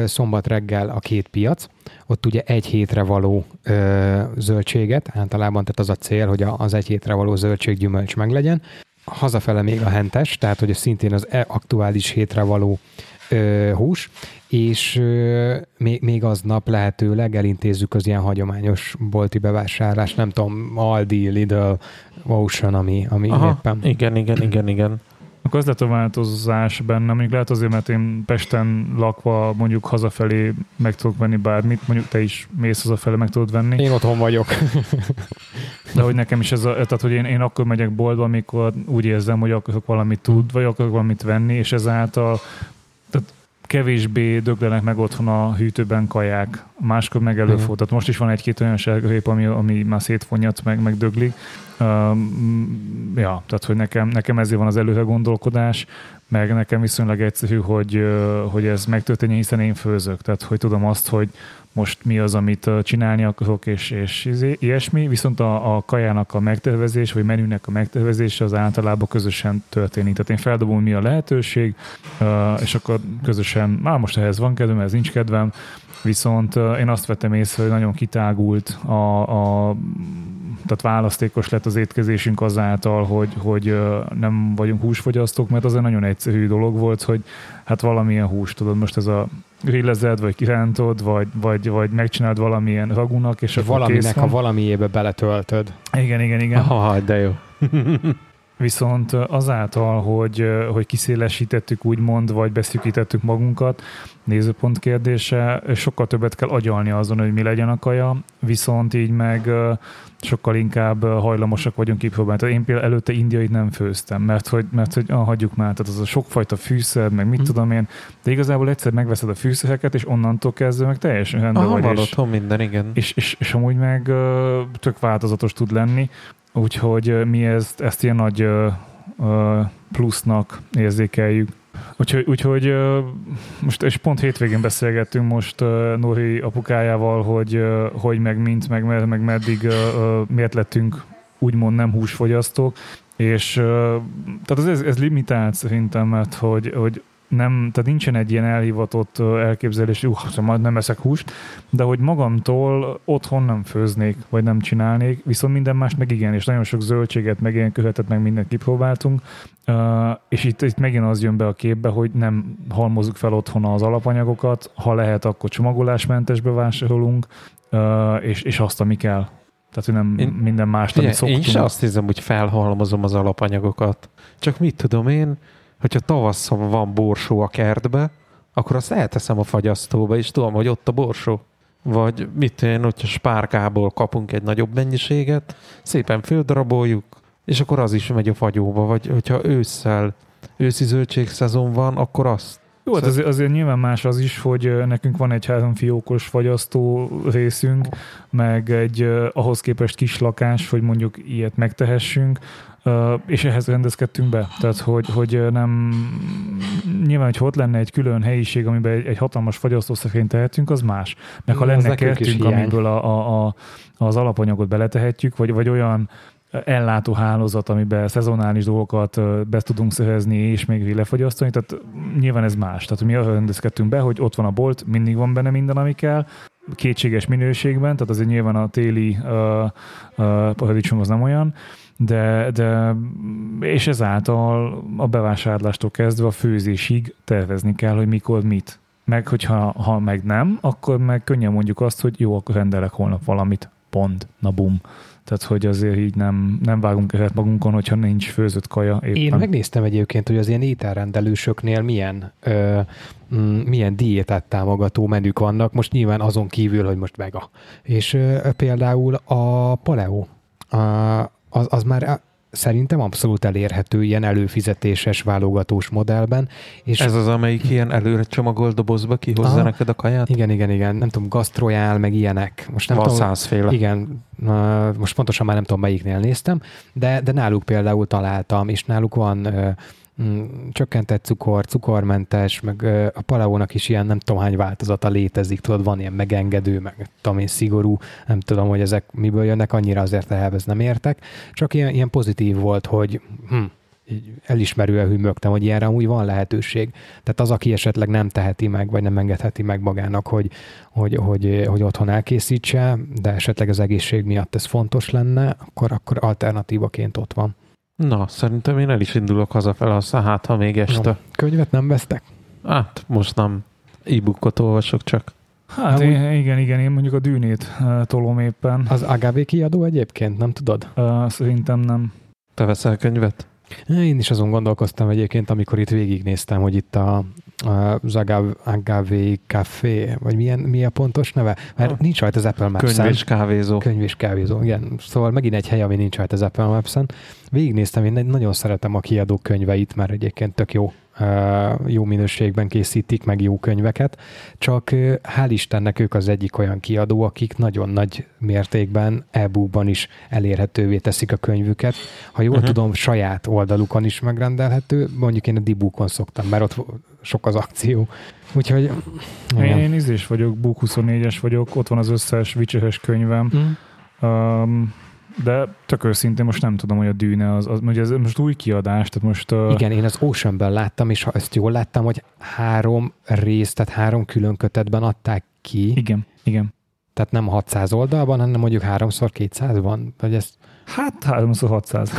szombat reggel a két piac, ott ugye egy hétre való ö, zöldséget, általában tehát az a cél, hogy az egy hétre való zöldséggyümölcs meglegyen. Hazafele még a hentes, tehát hogy szintén az e- aktuális hétre való ö, hús, és ö, még, még aznap lehetőleg elintézzük az ilyen hagyományos bolti bevásárlást, nem tudom, Aldi, Lidl, Ocean, ami, ami Aha, éppen. igen, igen, igen, igen. A változás benne, mondjuk lehet azért, mert én Pesten lakva mondjuk hazafelé meg tudok venni bármit, mondjuk te is mész hazafelé, meg tudod venni, Én otthon vagyok. *laughs* de hogy nekem is ez a, tehát hogy én, én akkor megyek boltba, amikor úgy érzem, hogy akarok valamit tud, vagy akarok valamit venni, és ezáltal kevésbé döglenek meg otthon a hűtőben kaják. Máskor meg előfordul. Igen. Tehát most is van egy-két olyan sárgahép, ami, ami már szétfonyat, meg, meg döglik. Um, ja, tehát hogy nekem, nekem ezért van az előre gondolkodás, meg nekem viszonylag egyszerű, hogy, hogy ez megtörténjen, hiszen én főzök. Tehát, hogy tudom azt, hogy most mi az, amit csinálni akarok, és, és izé- ilyesmi, viszont a, a kajának a megtervezés, vagy menünek a megtervezése az általában közösen történik. Tehát én feldobom, mi a lehetőség, és akkor közösen, már most ehhez van kedvem, ez nincs kedvem, viszont én azt vettem észre, hogy nagyon kitágult a, a tehát választékos lett az étkezésünk azáltal, hogy, hogy nem vagyunk húsfogyasztók, mert az egy nagyon egyszerű dolog volt, hogy hát valamilyen hús, tudod, most ez a grillezed, vagy kirántod, vagy, vagy, vagy megcsinálod valamilyen ragunak, és akkor kész Valaminek a van. valamiébe beletöltöd. Igen, igen, igen. Aha, de jó. *laughs* Viszont azáltal, hogy, hogy kiszélesítettük úgymond, vagy beszűkítettük magunkat, nézőpont kérdése, sokkal többet kell agyalni azon, hogy mi legyen a kaja, viszont így meg sokkal inkább hajlamosak vagyunk kipróbálni. Tehát én például előtte indiait nem főztem, mert hogy, mert hogy ah, hagyjuk már, tehát az a sokfajta fűszer, meg mit Hm. tudom én, de igazából egyszer megveszed a fűszereket, és onnantól kezdve meg teljesen rendben Aha, vagy, van és, otthon minden, igen. és, és, és amúgy meg tök változatos tud lenni, úgyhogy mi ezt, ezt ilyen nagy plusznak érzékeljük. Úgyhogy, úgyhogy most, és pont hétvégén beszélgettünk most Nori apukájával, hogy, hogy meg mint, meg, meg, meg meddig, miért lettünk úgymond nem húsfogyasztók, és tehát ez, ez limitált szerintem, mert hogy, hogy nem, tehát nincsen egy ilyen elhivatott elképzelés, hogy uh, majd nem eszek húst, de hogy magamtól otthon nem főznék, vagy nem csinálnék, viszont minden más meg igen, és nagyon sok zöldséget, meg ilyen köhetet, meg mindent kipróbáltunk, Uh, és itt, itt megint az jön be a képbe, hogy nem halmozzuk fel otthon az alapanyagokat, ha lehet, akkor csomagolásmentesbe vásárolunk, uh, és, és azt, ami kell. Tehát, hogy nem Én- én, minden Figyelj, amit én szoktunk. se azt hiszem, hogy felhalmozom az alapanyagokat. Csak mit tudom én, hogyha tavasszal van borsó a kertbe, akkor azt elteszem a fagyasztóba, és tudom, hogy ott a borsó. Vagy mit én, hogyha spárkából kapunk egy nagyobb mennyiséget, szépen földaraboljuk, és akkor az is megy a fagyóba. Vagy hogyha ősszel őszi zöldségszezon van, akkor azt. Jó, hát azért, azért nyilván más az is, hogy nekünk van egy három fiókos fagyasztó részünk, meg egy ahhoz képest kis lakás, hogy mondjuk ilyet megtehessünk, és ehhez rendezkedtünk be. Tehát, hogy, hogy nem nyilván, hogy ott lenne egy külön helyiség, amiben egy, egy hatalmas fagyasztószekrényt tehetünk, az más. Meg ha lenne kertünk, amiből a, a, a, az alapanyagot beletehetjük, vagy, vagy olyan ellátó hálózat, amiben szezonális dolgokat be tudunk szerezni, és még lefogyasztani, tehát nyilván ez más. Tehát mi arra rendezkedtünk be, hogy ott van a bolt, mindig van benne minden, ami kell, kétséges minőségben, tehát azért nyilván a téli uh, uh, paradicsom az nem olyan, de, de és ezáltal a bevásárlástól kezdve a főzésig tervezni kell, hogy mikor mit. Meg hogyha ha meg nem, akkor meg könnyen mondjuk azt, hogy jó, akkor rendelek holnap valamit. Pont. Na bum. Tehát, hogy azért így nem, nem vágunk ehhez magunkon, hogyha nincs főzött kaja éppen. Én megnéztem egyébként, hogy az ilyen ételrendelősöknél milyen, ö, mm, milyen diétát támogató menük vannak, most nyilván azon kívül, hogy most vega. És ö, például a paleo, a, az, az már szerintem abszolút elérhető ilyen előfizetéses válogatós modellben. És Ez az, amelyik ilyen előre csomagolt dobozba kihozza aha, neked a kaját? Igen, igen, igen. Nem tudom, gasztrojál, meg ilyenek. Most nem Van tudom, százféle. Igen, most pontosan már nem tudom, melyiknél néztem, de, de náluk például találtam, és náluk van csökkentett cukor, cukormentes, meg a palaónak is ilyen nem tudom hány változata létezik, tudod, van ilyen megengedő, meg tudom én szigorú, nem tudom, hogy ezek miből jönnek, annyira azért ehhez nem értek, csak ilyen, ilyen pozitív volt, hogy hm, elismerően hűmögtem, hogy ilyenre amúgy van lehetőség. Tehát az, aki esetleg nem teheti meg, vagy nem engedheti meg magának, hogy, hogy, hogy, hogy otthon elkészítse, de esetleg az egészség miatt ez fontos lenne, akkor, akkor alternatívaként ott van. Na, szerintem én el is indulok hazafel, aztán hát, ha még este. No, könyvet nem vesztek? Hát, most nem. E-bookot olvasok csak. Hát én, igen, igen, én mondjuk a dűnét uh, tolom éppen. Az AGV kiadó egyébként, nem tudod? Uh, szerintem nem. Te veszel könyvet? Én is azon gondolkoztam egyébként, amikor itt végignéztem, hogy itt a, az Agave Café, vagy milyen, mi a pontos neve? Mert ah. nincs rajta az Apple Maps-en. Könyv és kávézó. Könyv és kávézó, igen. Szóval megint egy hely, ami nincs rajta az Apple Maps-en. Végignéztem, én nagyon szeretem a kiadó könyveit, mert egyébként tök jó jó minőségben készítik meg jó könyveket, csak hál' Istennek ők az egyik olyan kiadó, akik nagyon nagy mértékben e is elérhetővé teszik a könyvüket. Ha jól uh-huh. tudom, saját oldalukon is megrendelhető, mondjuk én a Dibukon szoktam, mert ott sok az akció. Úgyhogy... Én, én is vagyok, Book 24-es vagyok, ott van az összes vicses könyvem. Mm. Um, de tök őszintén most nem tudom, hogy a dűne az, az ugye ez most új kiadás, tehát most... Uh... Igen, én az Oceanben láttam, és ha ezt jól láttam, hogy három részt, tehát három külön kötetben adták ki. Igen, igen. Tehát nem 600 oldalban, hanem mondjuk 3x200 van? Vagy ezt... Hát 3x600.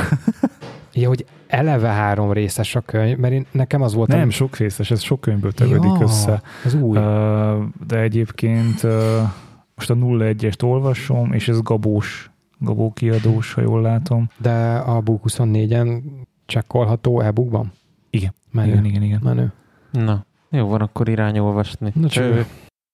*laughs* ja, hogy eleve három részes a könyv, mert én, nekem az volt... Nem, a... sok részes, ez sok könyvből tevődik ja, össze. Ez új. Uh, de egyébként uh, most a 01-est olvasom, és ez gabós Gabó kiadós, ha jól látom. De a Book 24-en csekkolható e-bookban? Igen. Menő. Igen, igen, igen. Menő. Na, jó van, akkor irány olvasni. Na, Cső.